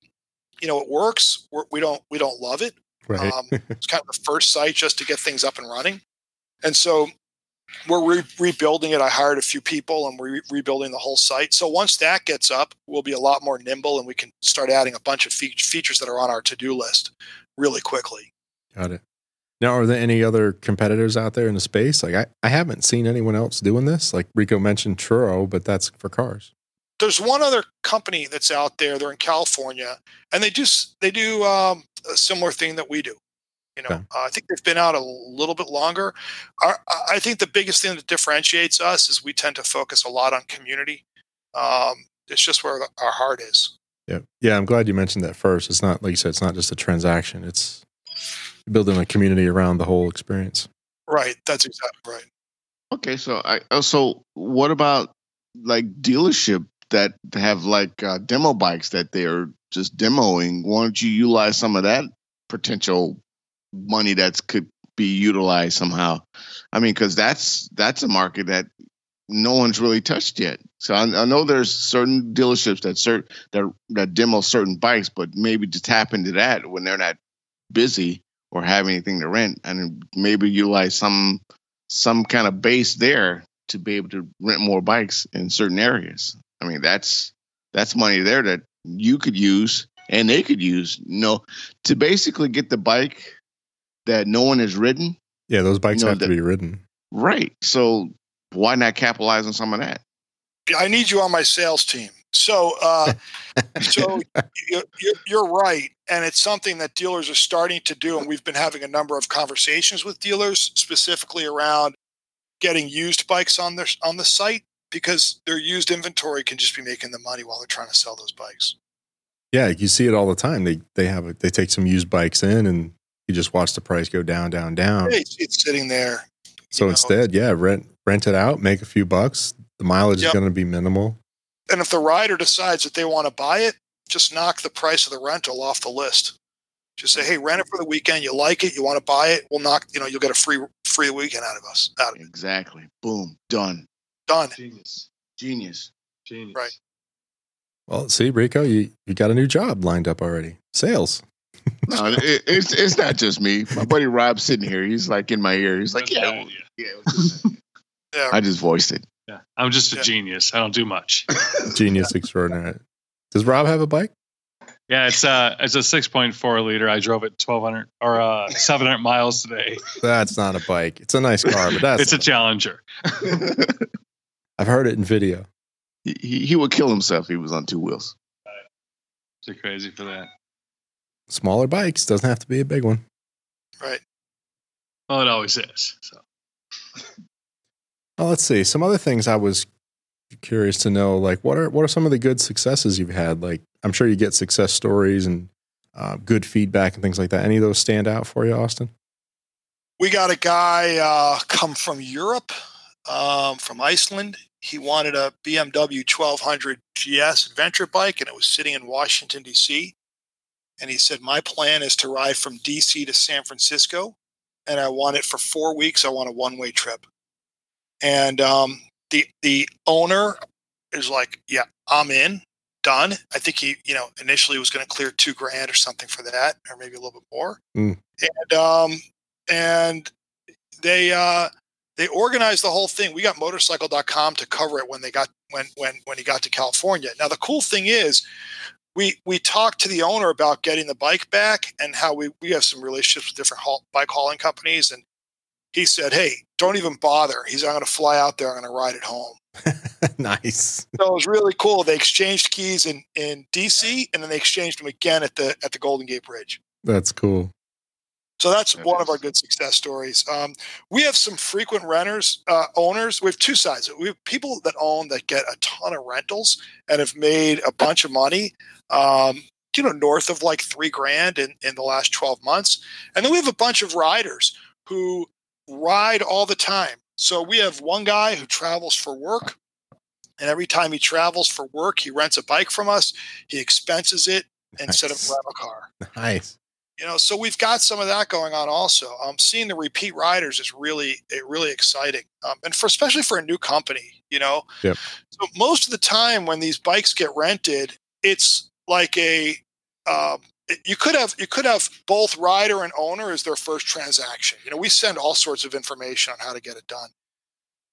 You know, it works. We're, we don't we don't love it. Right. Um, it's kind of the first site just to get things up and running. And so we're re- rebuilding it. I hired a few people and we're re- rebuilding the whole site. So once that gets up, we'll be a lot more nimble and we can start adding a bunch of fe- features that are on our to do list really quickly. Got it. Now, are there any other competitors out there in the space? Like, I, I haven't seen anyone else doing this. Like Rico mentioned Turo, but that's for cars. There's one other company that's out there. They're in California, and they do they do um, a similar thing that we do. You know, Okay. uh, I think they've been out a little bit longer. Our, I think the biggest thing that differentiates us is we tend to focus a lot on community. Um, it's just where our heart is. Yeah. Yeah. I'm glad you mentioned that first. It's not, like you said, it's not just a transaction, it's building a community around the whole experience. Right. That's exactly right. Okay, so I uh, so what about like dealership that have like uh, demo bikes that they're just demoing? Why don't you utilize some of that potential money that could be utilized somehow? I mean, because that's that's a market that no one's really touched yet. So I, I know there's certain dealerships that cert that that demo certain bikes, but maybe to tap into that when they're not busy or have anything to rent, and maybe utilize some some kind of base there to be able to rent more bikes in certain areas. I mean, that's that's money there that you could use and they could use, you know, to basically get the bike that no one has ridden. Yeah, those bikes You know, have to be ridden. Right. So why not capitalize on some of that? I need you on my sales team. So, uh, so you- you're, you're right, and it's something that dealers are starting to do, and we've been having a number of conversations with dealers specifically around getting used bikes on their on the site because their used inventory can just be making the money while they're trying to sell those bikes. Yeah, you see it all the time. They they have a, they take some used bikes in and you just watch the price go down, down, down. It's, it's sitting there. So you know. instead, yeah, rent rent it out, make a few bucks. The mileage Yep. is going to be minimal. and if the rider decides that they want to buy it, just knock the price of the rental off the list. Just say, "Hey, rent it for the weekend. You like it? You want to buy it? We'll knock. You know, you'll get a free free weekend out of us. Out of it. Exactly. Boom. Done. Done. Genius. Genius. Genius. Right. Well, see, Rico, you you got a new job lined up already. Sales. No, it, it's it's not just me. My buddy Rob's sitting here. He's like in my ear. He's like, That's yeah, a yeah. it was just- Yeah. I just voiced it. Yeah. I'm just a Yeah. genius. I don't do much. Genius extraordinary. Does Rob have a bike? Yeah, it's uh it's a 6.4 liter. I drove it 1200 or uh 700 miles today. That's not a bike. It's a nice car, but that's it's a Challenger. I've heard it in video. he, he he would kill himself if he was on two wheels. Too crazy for that. Smaller bikes doesn't have to be a big one. Right. Well, it always is. So Well, let's see. Some other things I was curious to know, like what are what are some of the good successes you've had? Like I'm sure you get success stories and uh, good feedback and things like that. Any of those stand out for you, Austin? We got a guy uh, come from Europe, um, from Iceland. He wanted a BMW 1200 GS adventure bike, and it was sitting in Washington D.C. And he said, "My plan is to ride from D.C. to San Francisco, and I want it for four weeks. I want a one-way trip." And um, the the owner is like, "Yeah, I'm in, done." I think he, you know, initially was going to clear two grand or something for that, or maybe a little bit more. Mm. And um, and they uh, they organized the whole thing. We got motorcycle.com to cover it when they got when when when he got to California. Now the cool thing is we we talked to the owner about getting the bike back and how we we have some relationships with different haul, bike hauling companies and he said, "Hey, don't even bother. He's I'm going to fly out there. I'm going to ride it home." nice. So it was really cool. They exchanged keys in in DC and then they exchanged them again at the at the Golden Gate Bridge. That's cool. So that's That one of our good success stories. Um, we have some frequent renters, uh, owners. We have two sides. We have people that own that get a ton of rentals and have made a bunch of money. Um, you know, north of like three grand in, in the last 12 months. And then we have a bunch of riders who ride all the time. So we have one guy who travels for work. And every time he travels for work, he rents a bike from us. He expenses it instead of Nice. rental car Nice. you know so we've got some of that going on also um, seeing the repeat riders is really really exciting um, and for especially for a new company you know Yep. so most of the time when these bikes get rented it's like a um, you could have you could have both rider and owner as their first transaction you know we send all sorts of information on how to get it done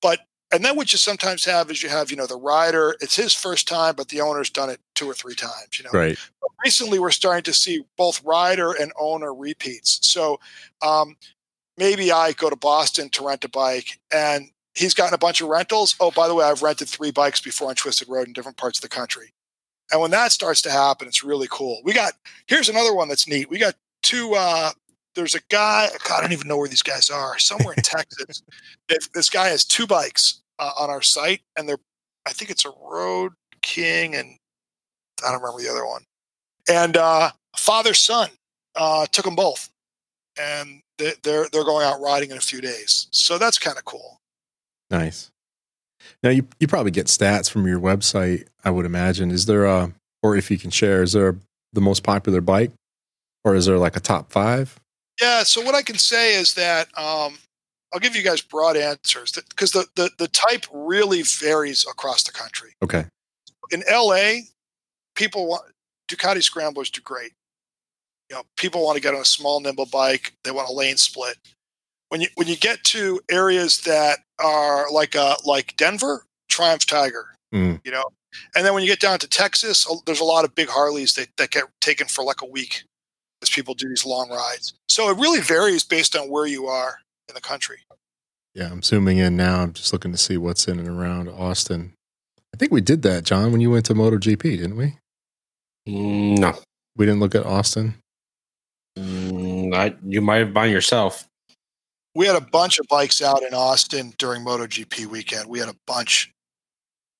but and then what you sometimes have is you have you know the rider it's his first time but the owner's done it two or three times you know Right. recently we're starting to see both rider and owner repeats. So um, maybe I go to Boston to rent a bike and he's gotten a bunch of rentals. Oh, by the way, I've rented three bikes before on Twisted Road in different parts of the country. And when that starts to happen, it's really cool. We got here's another one that's neat. We got two uh there's a guy, God, I don't even know where these guys are, somewhere in Texas. If this guy has two bikes uh, on our site, and they're, I think it's a Road King, and I don't remember the other one and uh, father son uh, took them both, and they- they're they're going out riding in a few days. So that's kind of cool. Nice. Now you you probably get stats from your website, I would imagine. Is there a or if you can share, is there the most popular bike? Or is there like a top five? Yeah. So what I can say is that um, I'll give you guys broad answers because the, the the type really varies across the country. Okay. In LA, people want Ducati scramblers do great. You know, people want to get on a small, nimble bike. They want a lane split. When you when you get to areas that are like uh like Denver, Triumph Tiger, Mm. you know, and then when you get down to Texas, there's a lot of big Harleys that that get taken for like a week as people do these long rides. So it really varies based on where you are in the country. Yeah, I'm zooming in now. I'm just looking to see what's in and around Austin. I think we did that, John, when you went to MotoGP, didn't we? Mm, No, We didn't look at Austin. Mm, I, you might have by yourself. We had a bunch of bikes out in Austin during MotoGP weekend. We had a bunch.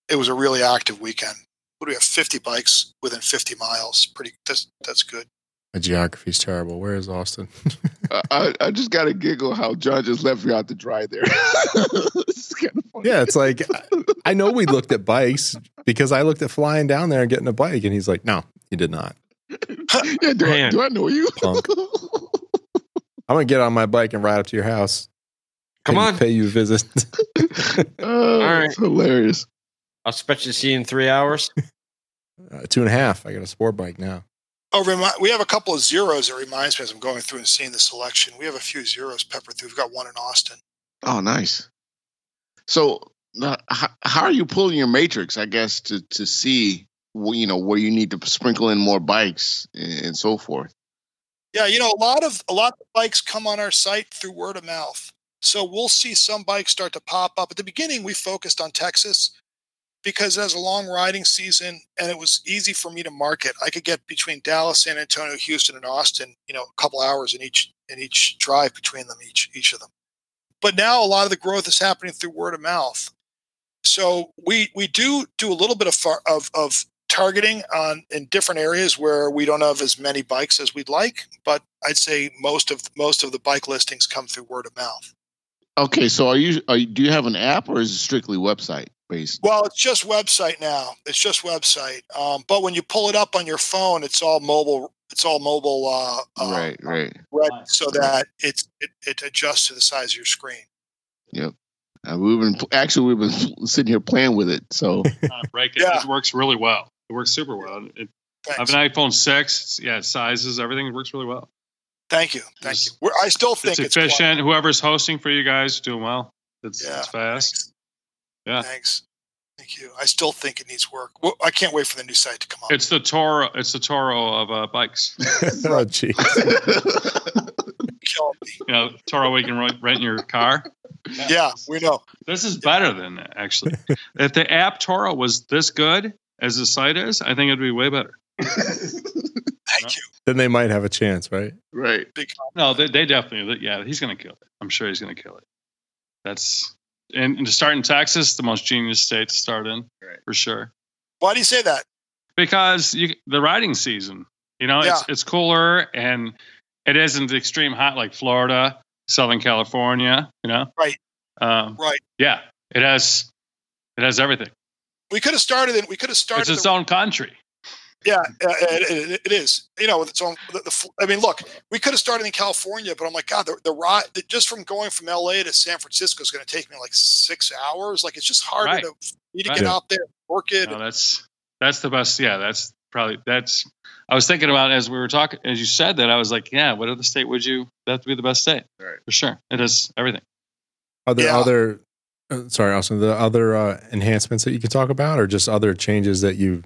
It was a really active weekend. What do we have? 50 bikes within 50 miles. Pretty. That's that's good. My geography's terrible. Where is Austin? I, I, I just got to giggle how John just left me out to dry there. it's kind of funny. yeah, it's like I- I know we looked at bikes because I looked at flying down there and getting a bike, and he's like, "No, you did not." yeah, do, I, do I know you? Punk. I'm gonna get on my bike and ride up to your house. Come on. pay you a visit. oh, right. It's hilarious. I'll expect you to see you in three hours. uh, two and a half. I got a sport bike now. Oh, remi- we have a couple of zeros that reminds me as I'm going through and seeing the selection. We have a few zeros peppered through. We've got one in Austin. Oh, nice. So, uh, how, how are you pulling your matrix? I guess to to see wh- you know where you need to sprinkle in more bikes and, and so forth. Yeah, you know, a lot of a lot of bikes come on our site through word of mouth. So we'll see some bikes start to pop up. At the beginning, we focused on Texas because it has a long riding season and it was easy for me to market. I could get between Dallas, San Antonio, Houston, and Austin, you know, a couple hours in each in each drive between them, each each of them. But now a lot of the growth is happening through word of mouth. So we we do do a little bit of far, of of targeting on in different areas where we don't have as many bikes as we'd like, but I'd say most of most of the bike listings come through word of mouth. Okay, so are you, are you do you have an app or is it strictly website based? Well, it's just website now. It's just website. Um, but when you pull it up on your phone, it's all mobile. It's all mobile. Uh, uh, right, right. ready so that it's it, it adjusts to the size of your screen. Uh, we've been actually we've been sitting here playing with it. So Uh, break it. Yeah. It works really well. It works super well. It, I have an iPhone six. Yeah, sizes, everything works really well. Thank you. Thank It's- you. We're, I still think It's it's, efficient. Whoever's hosting for you guys doing well. It's, Yeah. it's fast. Thanks. Yeah. Thanks. Thank you. I still think it needs work. Well, I can't wait for the new site to come up. It's the Turo. It's the Turo of uh, bikes. oh, jeez. Killing me. You know, Turo we can rent rent in your car. Yeah, we know. This is better than that, actually. if the app Turo was this good as the site is, I think it'd be way better. Thank you. Then they might have a chance, right? right. No, they, they definitely. Yeah, he's going to kill it. I'm sure he's going to kill it. That's and, and to start in Texas, the most genius state to start in, Right. for sure. Why do you say that? Because you, the riding season, you know, it's it's cooler and it isn't extreme hot like Florida, Southern California. You know, Right. Um, Right. yeah, it has it has everything. We could have started it. We could have started. It's its the- own country. Yeah, uh, it, it, it is. You know, with its own. The, the, I mean, look, we could have started in California, but I'm like, God, the, the ride the, just from going from LA to San Francisco is going to take me like six hours. Like, it's just harder Right. to me to Right. get Yeah. out there, work it. No, that's that's the best. Yeah, that's probably that's. I was thinking about as we were talking, as you said that, I was like, yeah, what other state would you? That would be the best state, Right. for sure. It is everything. Are there Yeah. other, sorry, Austin, the other uh, enhancements that you can talk about, or just other changes that you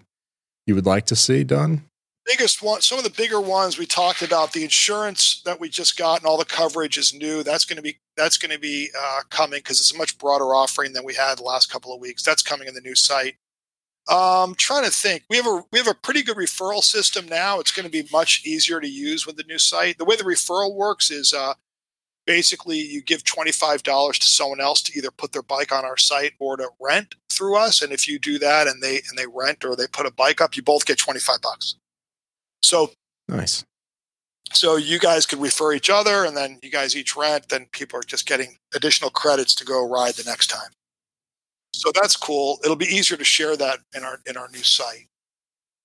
you would like to see done? biggest one, some of the bigger ones we talked about, the insurance that we just got and all the coverage is new. That's going to be that's going to be uh, coming because it's a much broader offering than we had the last couple of weeks. That's coming in the new site. Um, trying to think, we have a we have a pretty good referral system now. It's going to be much easier to use with the new site. The way the referral works is uh, basically you give twenty five dollars to someone else to either put their bike on our site or to rent through us. And if you do that and they and they rent or they put a bike up, you both get twenty five bucks. So Nice. so you guys could refer each other and then you guys each rent, then people are just getting additional credits to go ride the next time. So that's cool. It'll be easier to share that in our in our new site.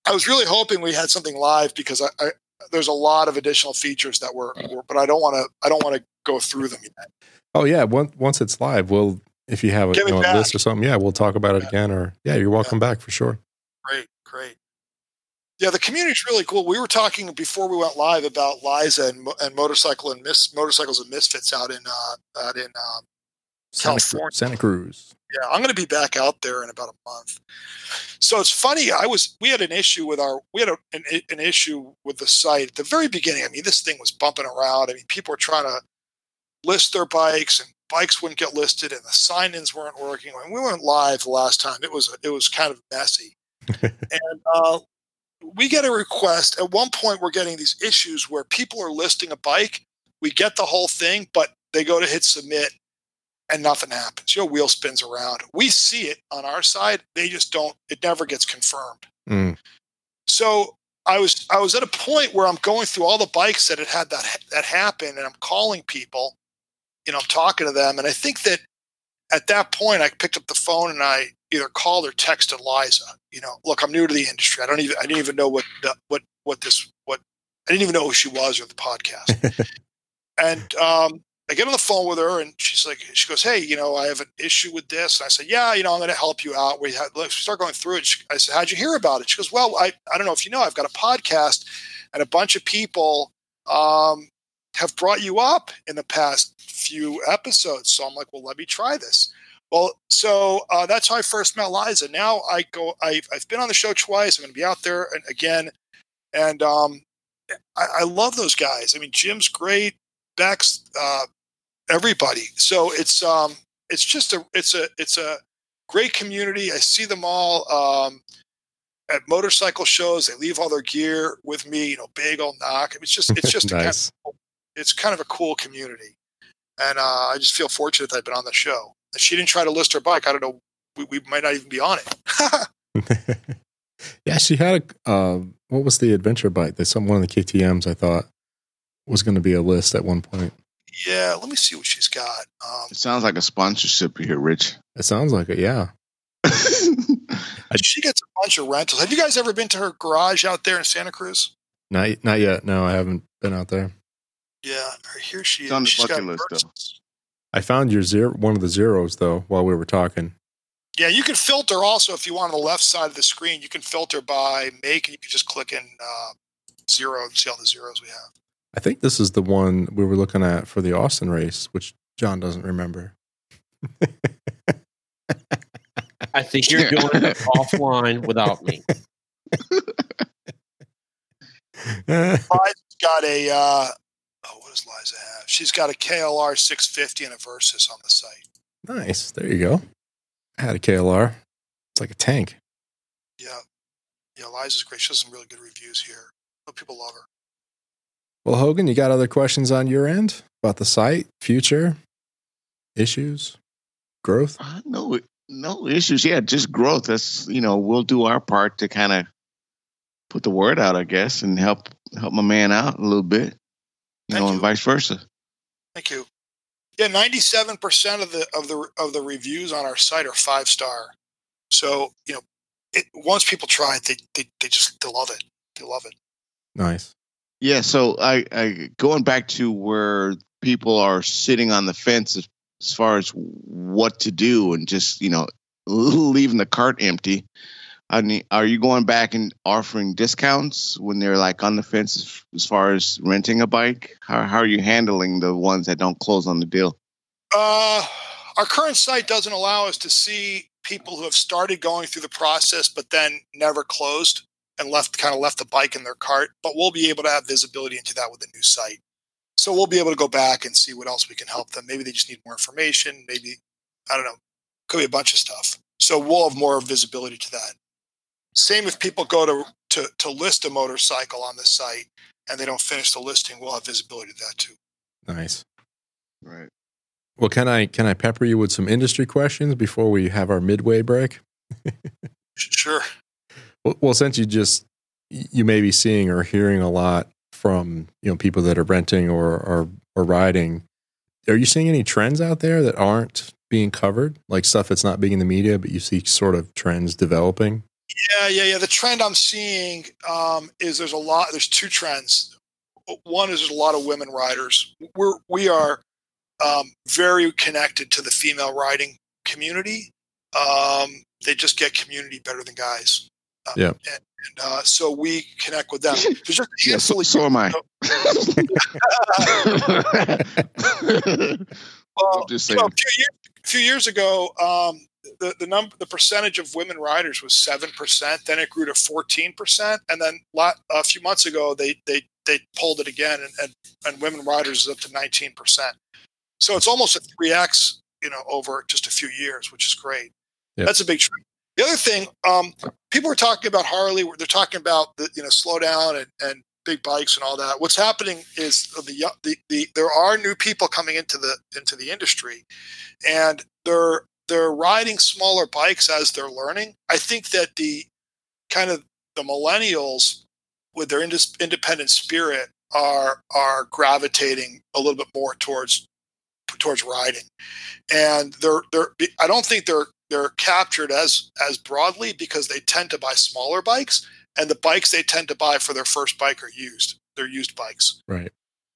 I was really hoping we had something live because I, I there's a lot of additional features that were, were but I don't want to I don't want to go through them yet. Oh yeah, once once it's live, we'll if you have you know, a list or something, yeah, we'll talk about it Yeah. again. Or yeah, you're welcome back for sure. Great, great. Yeah, the community's really cool. We were talking before we went live about Liza and, and motorcycle and mis- motorcycles and misfits out in uh, out in um, Santa, California. Santa Cruz. yeah, I'm going to be back out there in about a month. So it's funny. I was we had an issue with our we had a, an, an issue with the site at the very beginning. I mean, this thing was bumping around. I mean, people were trying to list their bikes and bikes wouldn't get listed and the sign-ins weren't working. When we went live the last time, it was it was kind of messy. and uh, we get a request at one point. We're getting these issues where people are listing a bike. We get the whole thing, but they go to hit submit and nothing happens. Your wheel spins around. We see it on our side. They just don't. It never gets confirmed. Mm. So I was I was at a point where I'm going through all the bikes that had had that that happen, and I'm calling people. You know, I'm talking to them, and I think that at that point I picked up the phone and I either called or texted Liza. You know, look, I'm new to the industry. I don't even I didn't even know what the, what what this what I didn't even know who she was or the podcast. and um, I get on the phone with her, and she's like, she goes, "Hey, you know, I have an issue with this." And I said, "Yeah, you know, I'm going to help you out." We had, let's start going through it. She, I said, "How'd you hear about it?" She goes, "Well, I I don't know if you know, I've got a podcast, and a bunch of people um, have brought you up in the past few episodes." So I'm like, "Well, let me try this." Well, so uh, that's how I first met Liza. Now I go. I've, I've been on the show twice. I'm going to be out there and again, and um, I, I love those guys. I mean, Jim's great. Beck's uh, everybody. So it's um, it's just a it's a it's a great community. I see them all um, at motorcycle shows. They leave all their gear with me. You know, bagel knock. It's just it's just a kind nice. of, it's kind of a cool community, and uh, I just feel fortunate that I've been on the show. If she didn't try to list her bike, I don't know. We, we might not even be on it. yeah, she had a. Uh, what was the adventure bike? There's some one of the KTM's I thought was going to be a list at one point. yeah, let me see what she's got. Um, It sounds like a sponsorship here, Rich. It sounds like it. Yeah. she gets a bunch of rentals. Have you guys ever been to her garage out there in Santa Cruz? Not not yet. No, I haven't been out there. Yeah, here she It's is. on the She's bucket got list, though. I found your zero, one of the zeros though, while we were talking. Yeah, you can filter also if you want on the left side of the screen. You can filter by make, and you can just click in uh, zero and see all the zeros we have. I think this is the one we were looking at for the Austin race, which John doesn't remember. I think you're doing it offline without me. Liza's got a uh, what does Liza have? She's got a KLR 650 and a Versys on the site. nice. There you go. I had a KLR. It's like a tank. Yeah, yeah, Liza's great. She has some really good reviews here. But people love her. Well, Hogan, you got other questions on your end about the site, future, issues, growth? Uh, no, no issues. Yeah, just growth. That's you know, we'll do our part to kind of put the word out, I guess, and help help my man out a little bit. You Thank know, you. and vice versa. Thank you. Yeah, ninety-seven percent of the of the of the reviews on our site are five star. So you know, it, once people try it, they, they they just they love it. They love it. Nice. Yeah, so I, I going back to where people are sitting on the fence as, as far as what to do and just you know leaving the cart empty. I mean, are you going back and offering discounts when they're like on the fence as, far as renting a bike? How how are you handling the ones that don't close on the deal? Uh, our current site doesn't allow us to see people who have started going through the process but then never closed and left kind of left the bike in their cart. But we'll be able to have visibility into that with the new site. So we'll be able to go back and see what else we can help them. Maybe they just need more information. Maybe I don't know. Could be a bunch of stuff. So we'll have more visibility to that. Same if people go to to to list a motorcycle on the site and they don't finish the listing, we'll have visibility to that too. Nice. Right. Well, can I can I pepper you with some industry questions before we have our midway break? Sure. Well, well, since you just you may be seeing or hearing a lot from you know people that are renting or or, or riding, are you seeing any trends out there that aren't being covered, like stuff that's not being in the media, but you see sort of trends developing? Yeah, yeah, yeah. The trend I'm seeing um, is there's a lot. There's two trends. One is there's a lot of women riders. We're we are um, very connected to the female riding community. Um, they just get community better than guys. Um, Yeah. And, And uh, so we connect with them. Yeah, so, so am I. Well, I'm just you know, a few years, a few years ago, um, the the number the percentage of women riders was seven percent. Then it grew to fourteen percent, and then lot, a few months ago they they they pulled it again, and and, and women riders is up to nineteen percent. So it's almost a three x, you know, over just a few years, which is great. Yep. That's a big trend. The other thing, um, people are talking about Harley. They're talking about the you know slow down and, and big bikes and all that. What's happening is the, the the there are new people coming into the into the industry, and they're they're riding smaller bikes as they're learning. I think that the kind of the millennials with their independent spirit are are gravitating a little bit more towards towards riding, and they're they're. I don't think they're they're captured as as broadly because they tend to buy smaller bikes, and the bikes they tend to buy for their first bike are used. They're used bikes. Right.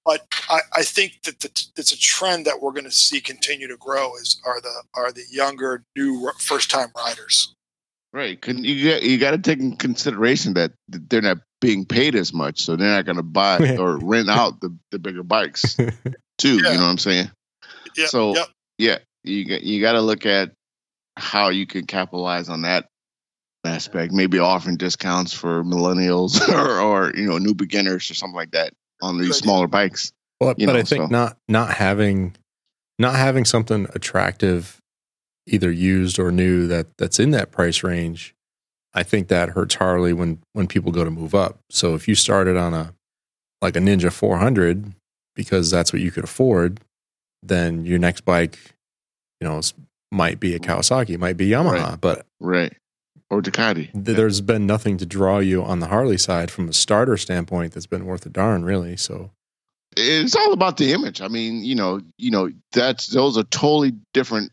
But I, I think that the, it's a trend that we're going to see continue to grow. Is are the are the younger new first time riders? Right. Can you get you got to take in consideration that they're not being paid as much, so they're not going to buy or rent out the, the bigger bikes too. Yeah. You know what I'm saying? Yeah. So- yep. Yeah. You got you got to look at how you can capitalize on that aspect. Maybe offering discounts for millennials or or you know new beginners or something like that on these smaller bikes. But, but know, I think so- not not having not having something attractive, either used or new that that's in that price range, I think that hurts Harley when when people go to move up. So if you started on a like a Ninja 400 because that's what you could afford, then your next bike, you know, might be a Kawasaki, might be Yamaha, Right. but Right. Or Ducati. th- there's been nothing to draw you on the Harley side from a starter standpoint that's been worth a darn, really. So it's all about the image. I mean, you know, you know, that's those are totally different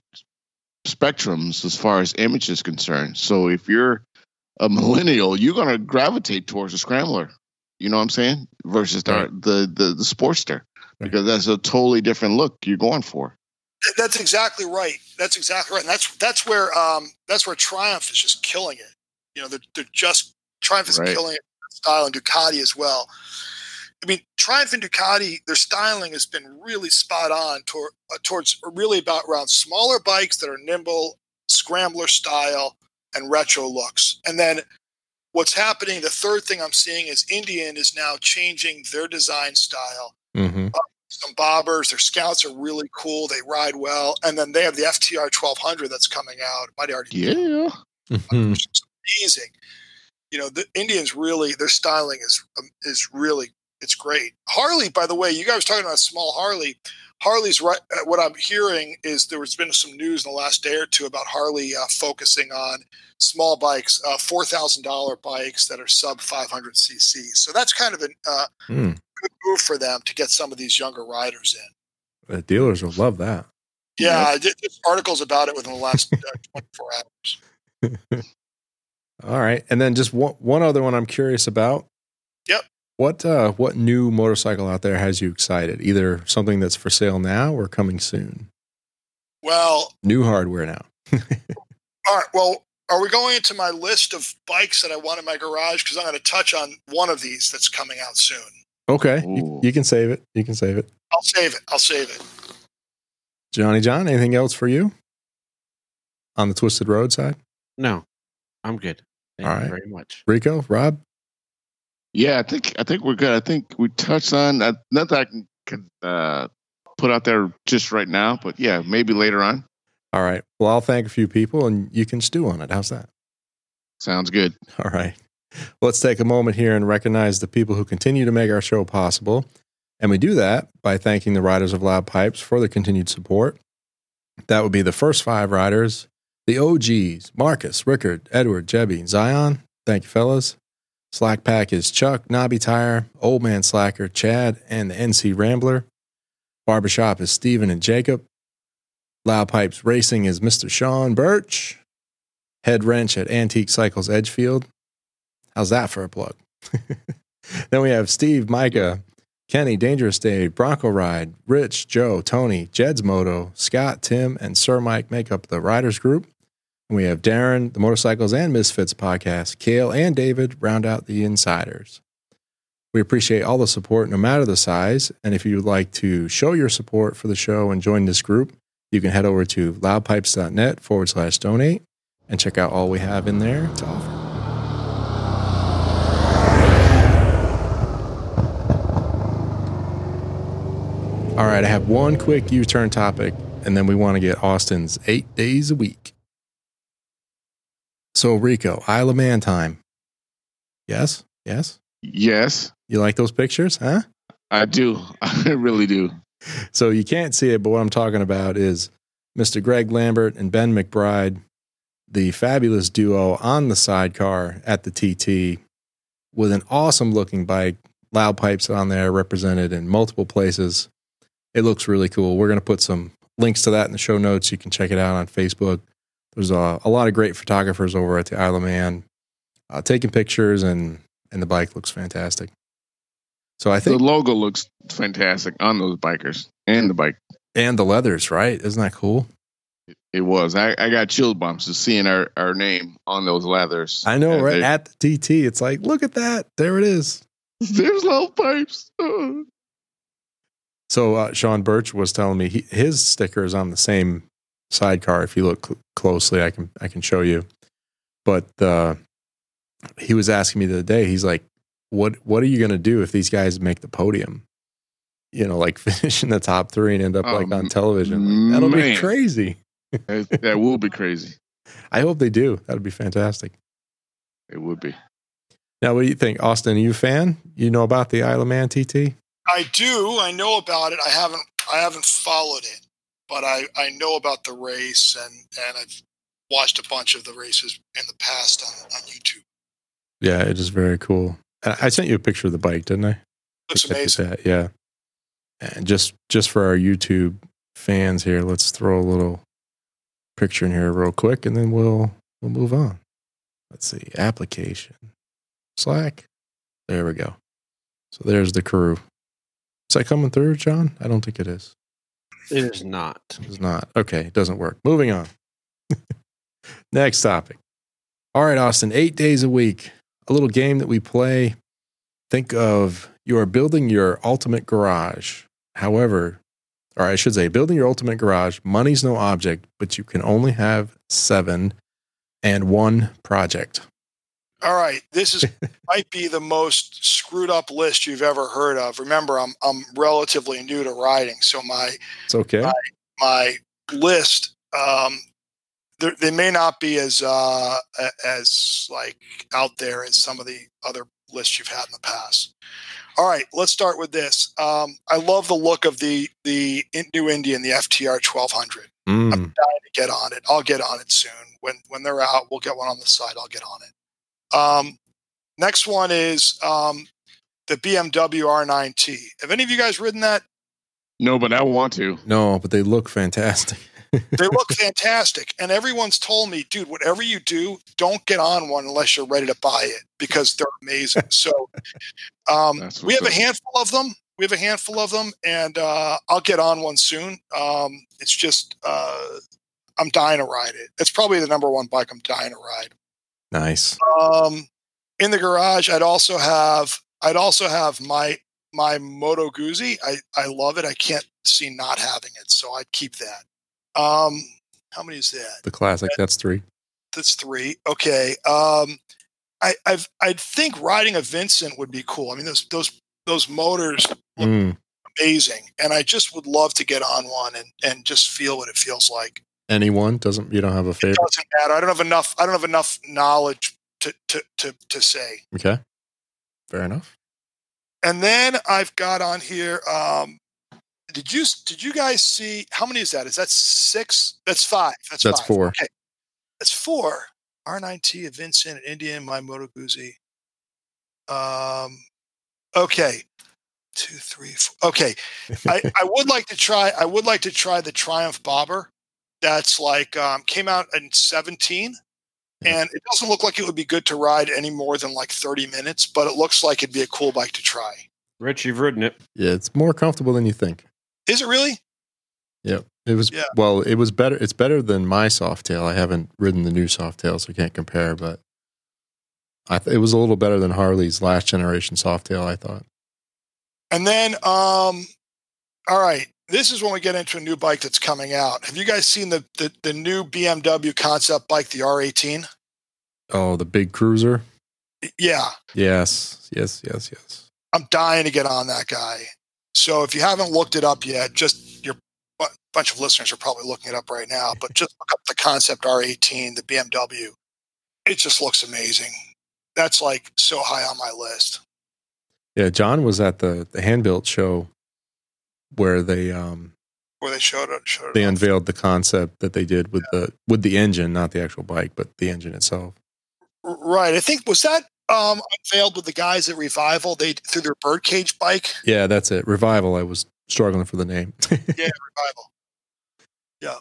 spectrums as far as image is concerned. So if you're a millennial, you're gonna gravitate towards a scrambler. You know what I'm saying? Versus the Right. the, the the Sportster, because that's a totally different look you're going for. That's exactly right. That's exactly right. And that's that's where um that's where Triumph is just killing it. You know, they're they're just Triumph is Right. killing it style and Ducati as well. I mean, Triumph and Ducati, their styling has been really spot on toward, uh, towards really about around smaller bikes that are nimble, scrambler style, and retro looks. And then what's happening, the third thing I'm seeing is Indian is now changing their design style mhm. Some bobbers. Their scouts are really cool. They ride well, and then they have the FTR 1200 that's coming out. Might already be Yeah. Mhm. which amazing. You know, the Indians really their styling is um, is really it's great. Harley, by the way, you guys were talking about a small Harley. Harley's right. Uh, what I'm hearing is there has been some news in the last day or two about Harley uh, focusing on small bikes, uh, four thousand dollar bikes that are sub 500 cc. So that's kind of an uh, Hmm. Good move for them to get some of these younger riders in. The dealers will love that. Yeah, I did there's articles about it within the last uh, 24 hours. All right, and then just one one other one I'm curious about. Yep. What uh, what new motorcycle out there has you excited? Either something that's for sale now or coming soon. Well, New hardware now. all right. Well, are we going into my list of bikes that I want in my garage? Because I'm going to touch on one of these that's coming out soon. Okay, you, you can save it. You can save it. I'll save it. I'll save it. Johnny John, anything else for you on the Twisted Road side? No, I'm good. Thank All you right. very much. Rico, Rob, Yeah, I think I think we're good. I think we touched on uh, nothing I can, can uh, put out there just right now, but yeah, maybe later on. all right. Well, I'll thank a few people, and you can stew on it. How's that? Sounds good. All right. Let's take a moment here and recognize the people who continue to make our show possible. And we do that by thanking the riders of Loud Pipes for their continued support. That would be the first five riders, the OGs, Marcus, Rickard, Edward, Jebby, Zion. Thank you, fellas. Slack Pack is Chuck, Nobby Tire, Old Man Slacker, Chad, and the NC Rambler. Barbershop is Steven and Jacob. Loud Pipes Racing is Mr. Sean Birch. Head Wrench at Antique Cycles Edgefield. How's that for a plug? then we have Steve, Micah, Kenny, Dangerous Dave, Bronco Ride, Rich, Joe, Tony, Jed's Moto, Scott, Tim, and Sir Mike make up the riders group. And we have Darren, the Motorcycles and Misfits podcast. Kale and David round out the insiders. We appreciate all the support, no matter the size. And if you would like to show your support for the show and join this group, you can head over to loudpipes.net forward slash donate and check out all we have in there to offer. All right, I have one quick U turn topic, and then we want to get Austin's eight days a week. So, Rico, Isle of Man time. Yes? Yes? Yes, You like those pictures, huh? I do. I really do. So you can't see it, but what I'm talking about is Mr. Greg Lambert and Ben McBride, the fabulous duo on the sidecar at the TT with an awesome looking bike, loud pipes on there represented in multiple places. It looks really cool. We're going to put some links to that in the show notes. You can check it out on Facebook. There's a, a lot of great photographers over at the Isle of Man uh, taking pictures, and, and the bike looks fantastic. So I think The logo looks fantastic on those bikers and the bike. and the leathers, right? Isn't that cool? It was. I, I got chill bumps just seeing our, our name on those leathers. I know, And right? they- At the TT, it's like, look at that. There it is. There's Loud Pipes. Uh, So uh, Sean Birch was telling me he, his sticker is on the same sidecar. If you look cl- closely, I can I can show you. But uh, he was asking me the other day. He's like, "What what are you going to do if these guys make the podium? You know, like finish in the top three and end up like Um, on television? Like, that'll be crazy. that, that will be crazy. I hope they do. That'd be fantastic. It would be. Now, what do you think, Austin? Are you a fan? You know about the Isle of Man TT? I do. I know about it. I haven't. I haven't followed it, but I, I know about the race and and I've watched a bunch of the races in the past on, on YouTube. Yeah, it is very cool. I I sent you a picture of the bike, didn't I? Looks Look amazing. that, yeah. And just just for our YouTube fans here, let's throw a little picture in here real quick, and then we'll we'll move on. Let's see, application, Slack. There we go. So there's the crew. Is that coming through, John? I don't think it is. It is not. It's not. Okay, it doesn't work. Moving on. Next topic. All right, Austin, eight days a week. A little game that we play. Think of you are building your ultimate garage. However, or I should say, building your ultimate garage, money's no object, but you can only have seven and one project. All right, this is might be the most screwed up list you've ever heard of. Remember, I'm I'm relatively new to riding, so my It's okay. Right. my list um, they're- may not be as uh, as like out there as some of the other lists you've had in the past. All right, let's start with this. Um, I love the look of the the new Indian, the FTR 1200. Mm, I'm dying to get on it. I'll get on it soon. When when they're out, we'll get one on the side. I'll get on it. Um, next one is um, the BMW R9T. Have any of you guys ridden that? No, but I want to. no, but they look fantastic. They look fantastic, and everyone's told me, dude, whatever you do, don't get on one unless you're ready to buy it because they're amazing. so um, we what's have a handful of them. We have a handful of them, and uh, I'll get on one soon. Um, it's just uh, I'm dying to ride it. It's probably the number one bike I'm dying to ride. Nice. Um, in the garage, I'd also have I'd also have my my Moto Guzzi. I I love it. I can't see not having it, so I'd keep that. Um, how many is that? The classic. That's three. That's three. Okay. Um, I I've I think riding a Vincent would be cool. I mean those those those motors look Mm. amazing, and I just would love to get on one and and just feel what it feels like. Anyone doesn't? You don't have a It favorite? doesn't matter. I don't have enough. I don't have enough knowledge to to to to say. Okay. Fair enough. And then I've got on here. Um, did you did you guys see how many is that? Is that six? That's five. That's, That's five. four. Okay, that's four. R9T, a Vincent, an Indian, my Moto Guzzi. Um, okay, two, three, four. Okay, I, I would like to try. I would like to try the Triumph Bobber. That's like um, came out in seventeen, and it doesn't look like it would be good to ride any more than like thirty minutes. But it looks like it'd be a cool bike to try. Rich, you've ridden it. Yeah, it's more comfortable than you think. Is it really? yeah It was Yeah. well. It was better. It's better than my Softail. I haven't ridden the new Softail, so I can't compare. But I th- it was a little better than Harley's last generation Softail. I thought. And then, um, all right, this is when we get into a new bike that's coming out. Have you guys seen the the, the new BMW concept bike, the R18? Oh, the big cruiser. Yeah, Yes, yes, yes, yes. I'm dying to get on that guy. So if you haven't looked it up yet, just your bu- bunch of listeners are probably looking it up right now. But just look up the concept R18, the BMW. It just looks amazing. That's like so high on my list. Yeah, John was at the the hand built show where they um Where they showed it, showed it they off. unveiled the concept that they did with the with the engine, not the actual bike, but the engine itself. Right. I think was that um unveiled with the guys at Revival. They through their birdcage bike. Yeah, that's it. Revival. I was struggling for the name. Yeah, Revival. Yeah.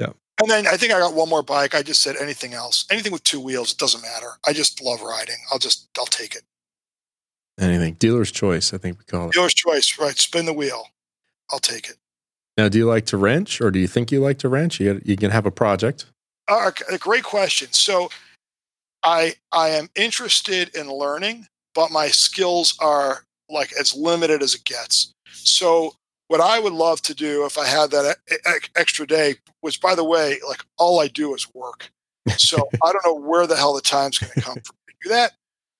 Yeah. And then I think I got one more bike. I just said anything else. Anything with two wheels, it doesn't matter. I just love riding. I'll just I'll take it. Anything. Dealer's choice, I think we call it. Dealer's choice, right? Spin the wheel. I'll take it. Now, do you like to wrench, or do you think you like to wrench? You you can have a project. Uh, a great question. So, I I am interested in learning, but my skills are like as limited as it gets. So, what I would love to do if I had that extra day, which by the way, like all I do is work. So I don't know where the hell the time's going to come from to do that.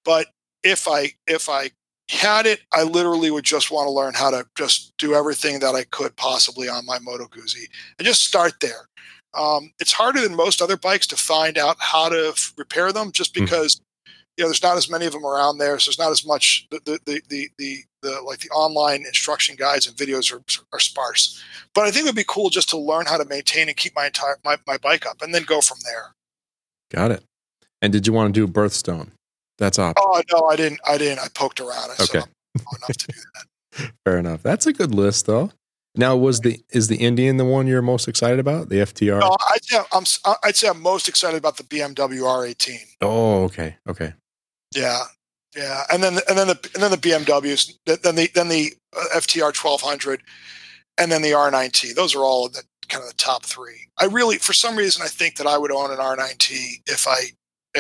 But if I if I had it, I literally would just want to learn how to just do everything that I could possibly on my Moto Guzzi and just start there. Um, it's harder than most other bikes to find out how to f- repair them, just Mhm. because you know there's not as many of them around there. So there's not as much the the the the, the, the like the online instruction guides and videos are, are sparse. But I think it would be cool just to learn how to maintain and keep my entire my, my bike up, and then go from there. Got it. And did you want to do a birthstone? That's option. Oh no, I didn't. I didn't. I poked around. I Okay. Enough to do that. Fair enough. That's a good list, though. Now, was the is the Indian the one you're most excited about? The FTR. No, I'd say I'm. s- I'd say I'm most excited about the BMW R18. Oh, okay, okay. Yeah, yeah, and then and then the and then the BMWs, then the then the uh, FTR 1200, and then the R9T. Those are all the kind of the top three. I really, for some reason, I think that I would own an R9T if I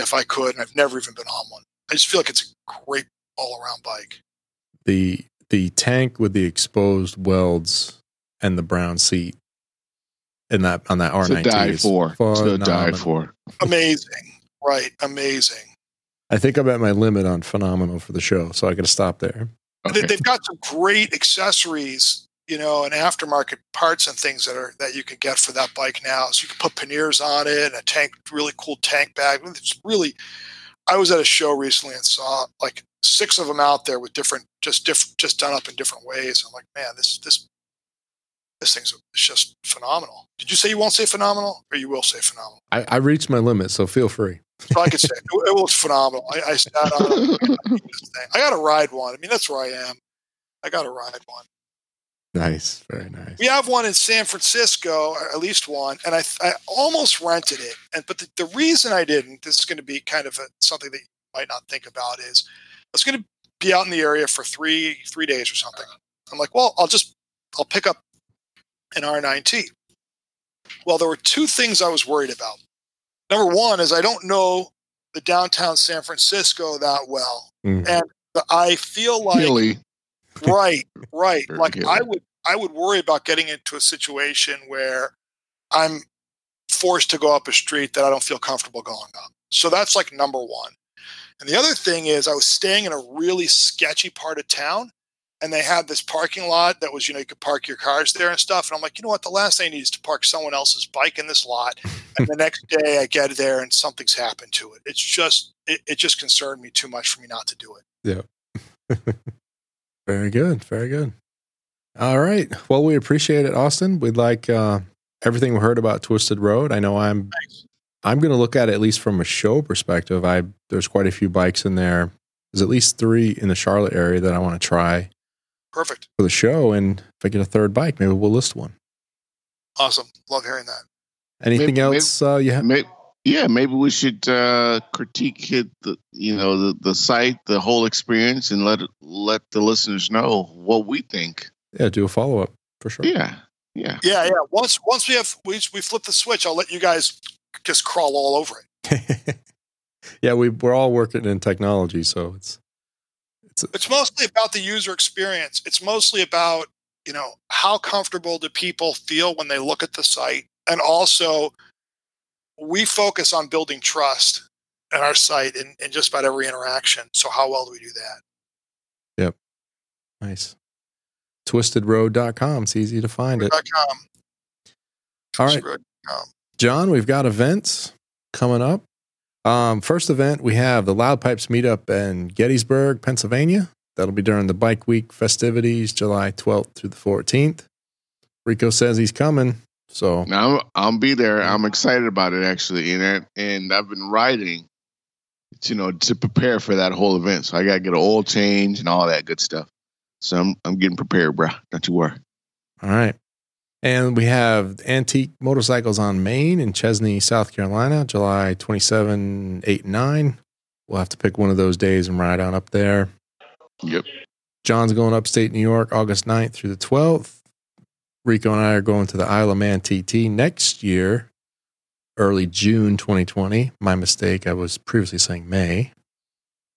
if I could, and I've never even been on one. I just feel like it's a great all around bike. The the tank with the exposed welds and the brown seat, and that on that To R19 die is for. To die for. Amazing, right? Amazing. I think I'm at my limit on phenomenal for the show, so I got to stop there. Okay. They've got some great accessories, you know, and aftermarket parts and things that are that you can get for that bike now. So you can put panniers on it and a tank, really cool tank bag. It's really. I was at a show recently and saw like six of them out there with different, just different, just done up in different ways. I'm like, man, this this this thing's just phenomenal. Did you say you won't say phenomenal, or you will say phenomenal? I, I reached my limit, so feel free. So I could say it, it was phenomenal. I, I sat on it. this thing. I got to ride one. I mean, that's where I am. I got to ride one. Nice, very nice. We have one in San Francisco, or at least one, and I, I almost rented it. And but the, the reason I didn't, this is going to be kind of a, something that you might not think about, is I was going to be out in the area for three three days or something. I'm like, well, I'll just I'll pick up an R9T. Well, there were two things I was worried about. Number one is I don't know the downtown San Francisco that well, Mhm. and the, I feel like Hilly. Right right like i would i would worry about getting into a situation where i'm forced to go up a street that i don't feel comfortable going up. So that's like number one. And the other thing is i was staying in a really sketchy part of town and they had this parking lot that was you know you could park your cars there and stuff and i'm like you know what? The last thing i need is to park someone else's bike in this lot and the next day i get there and something's happened to it. It's just it, it just concerned me too much for me not to do it Very good. Very good. All right. Well, we appreciate it, Austin. We'd like uh, everything we heard about Twisted Road. I know I'm I'm going to look at it at least from a show perspective. I there's quite a few bikes in there. There's at least three in the Charlotte area that I want to try perfect for the show. And if I get a third bike, maybe we'll list one. awesome love hearing that Anything Maybe- else uh, you have? May- yeah, maybe we should uh, critique it, the you know the, the site, the whole experience, and let let the listeners know what we think. Yeah, do a follow up for sure. Yeah, Yeah. Yeah, yeah. Once once we have we we flip the switch, I'll let you guys just crawl all over it. yeah, we we're all working in technology, so it's it's It's mostly about the user experience. It's mostly about you know how comfortable do people feel when they look at the site, and also we focus on building trust in our site in, in just about every interaction. So how well do we do that? Yep. Nice. Twistedroad.com. It's easy to find it. .com. All right. John, we've got events coming up. Um, first event, we have the Loud Pipes meetup in Gettysburg, Pennsylvania. That'll be during the Bike Week festivities, July 12th through the 14th. Rico says he's coming. So, Now I'm, I'll be there. I'm excited about it actually, and and I've been writing, you know, to prepare for that whole event. So I gotta get an oil change and all that good stuff. So I'm I'm getting prepared, bro. Don't you worry. all right. And we have Antique Motorcycles on Main in Chesnee, South Carolina, July 27, 8, 9. We'll have to pick one of those days and ride on up there. Yep. John's going upstate New York August 9th through the 12th. Rico and I are going to the Isle of Man TT next year, early June 2020. My mistake. I was previously saying May.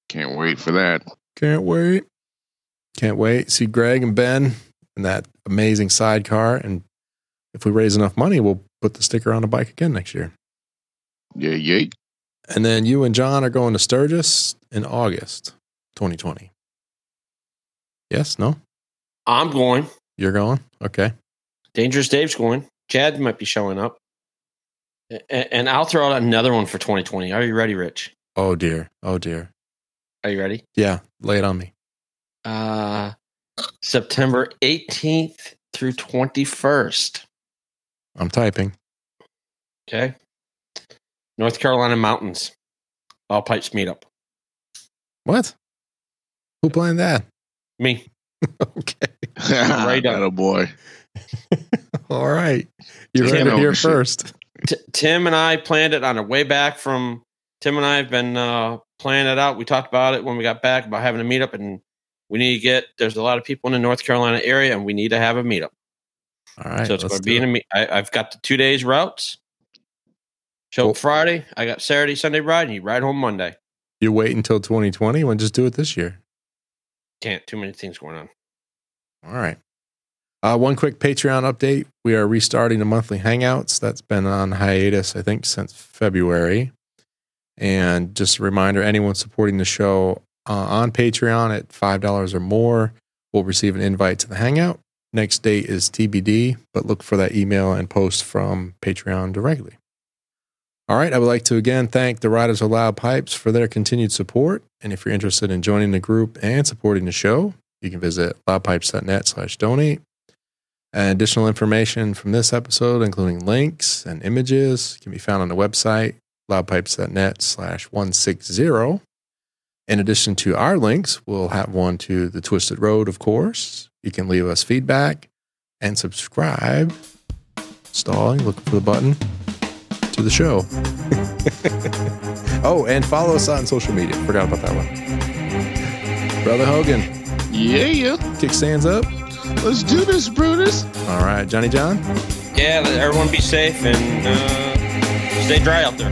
Can't wait for that. Can't wait. Can't wait. See Greg and Ben in that amazing sidecar. And if we raise enough money, we'll put the sticker on the bike again next year. Yeah, yeah. And then you and John are going to Sturgis in August 2020. Yes? No? I'm going. You're going? Okay. Dangerous Dave's going. Chad might be showing up. A- And I'll throw out another one for 2020. Are you ready, Rich? Oh, dear. Oh, dear. Are you ready? Yeah. Lay it on me. Uh, September 18th through 21st. I'm typing. Okay. North Carolina mountains. All pipes meetup. What? Who planned that? Me. okay. Right on. Atta boy. All right. You heard it here first. T- Tim and I planned it on our way back from. Tim and I have been uh, planning it out. We talked about it when we got back about having a meetup, and we need to get. There's a lot of people in the North Carolina area, and we need to have a meetup. All right. so it's going to be in a meet. I, I've got the two days routes. Show Cool. up Friday. I got Saturday, Sunday ride, and you ride home Monday. You wait until 2020 when just do it this year. Can't. Too many things going on. All right. Uh, one quick Patreon update. We are restarting the monthly Hangouts. That's been on hiatus, I think, since February. And just a reminder anyone supporting the show uh, on Patreon at $5 or more will receive an invite to the Hangout. Next date is TBD, but look for that email and post from Patreon directly. All right. I would like to again thank the Riders of Loud Pipes for their continued support. And if you're interested in joining the group and supporting the show, you can visit loudpipes.net slash donate. And additional information from this episode, including links and images, can be found on the website loudpipes.net slash 160. In addition to our links, we'll have one to the Twisted Road, of course. You can leave us feedback and subscribe. Stalling, looking for the button to the show. oh, and follow us on social media. Forgot about that one. Brother Hogan, Yeah, yeah. kickstands up. Let's do this, Brutus. All right, Johnny John. Yeah. let Everyone be safe and uh, stay dry out there.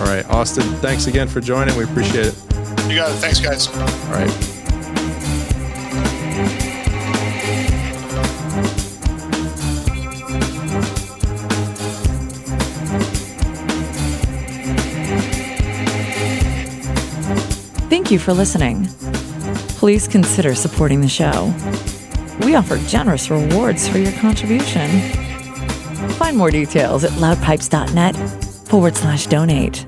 All right, Austin, thanks again for joining. We appreciate it. you got it. Thanks, guys. All right. Thank you for listening. Please consider supporting the show. We offer generous rewards for your contribution. Find more details at loudpipes.net forward slash donate.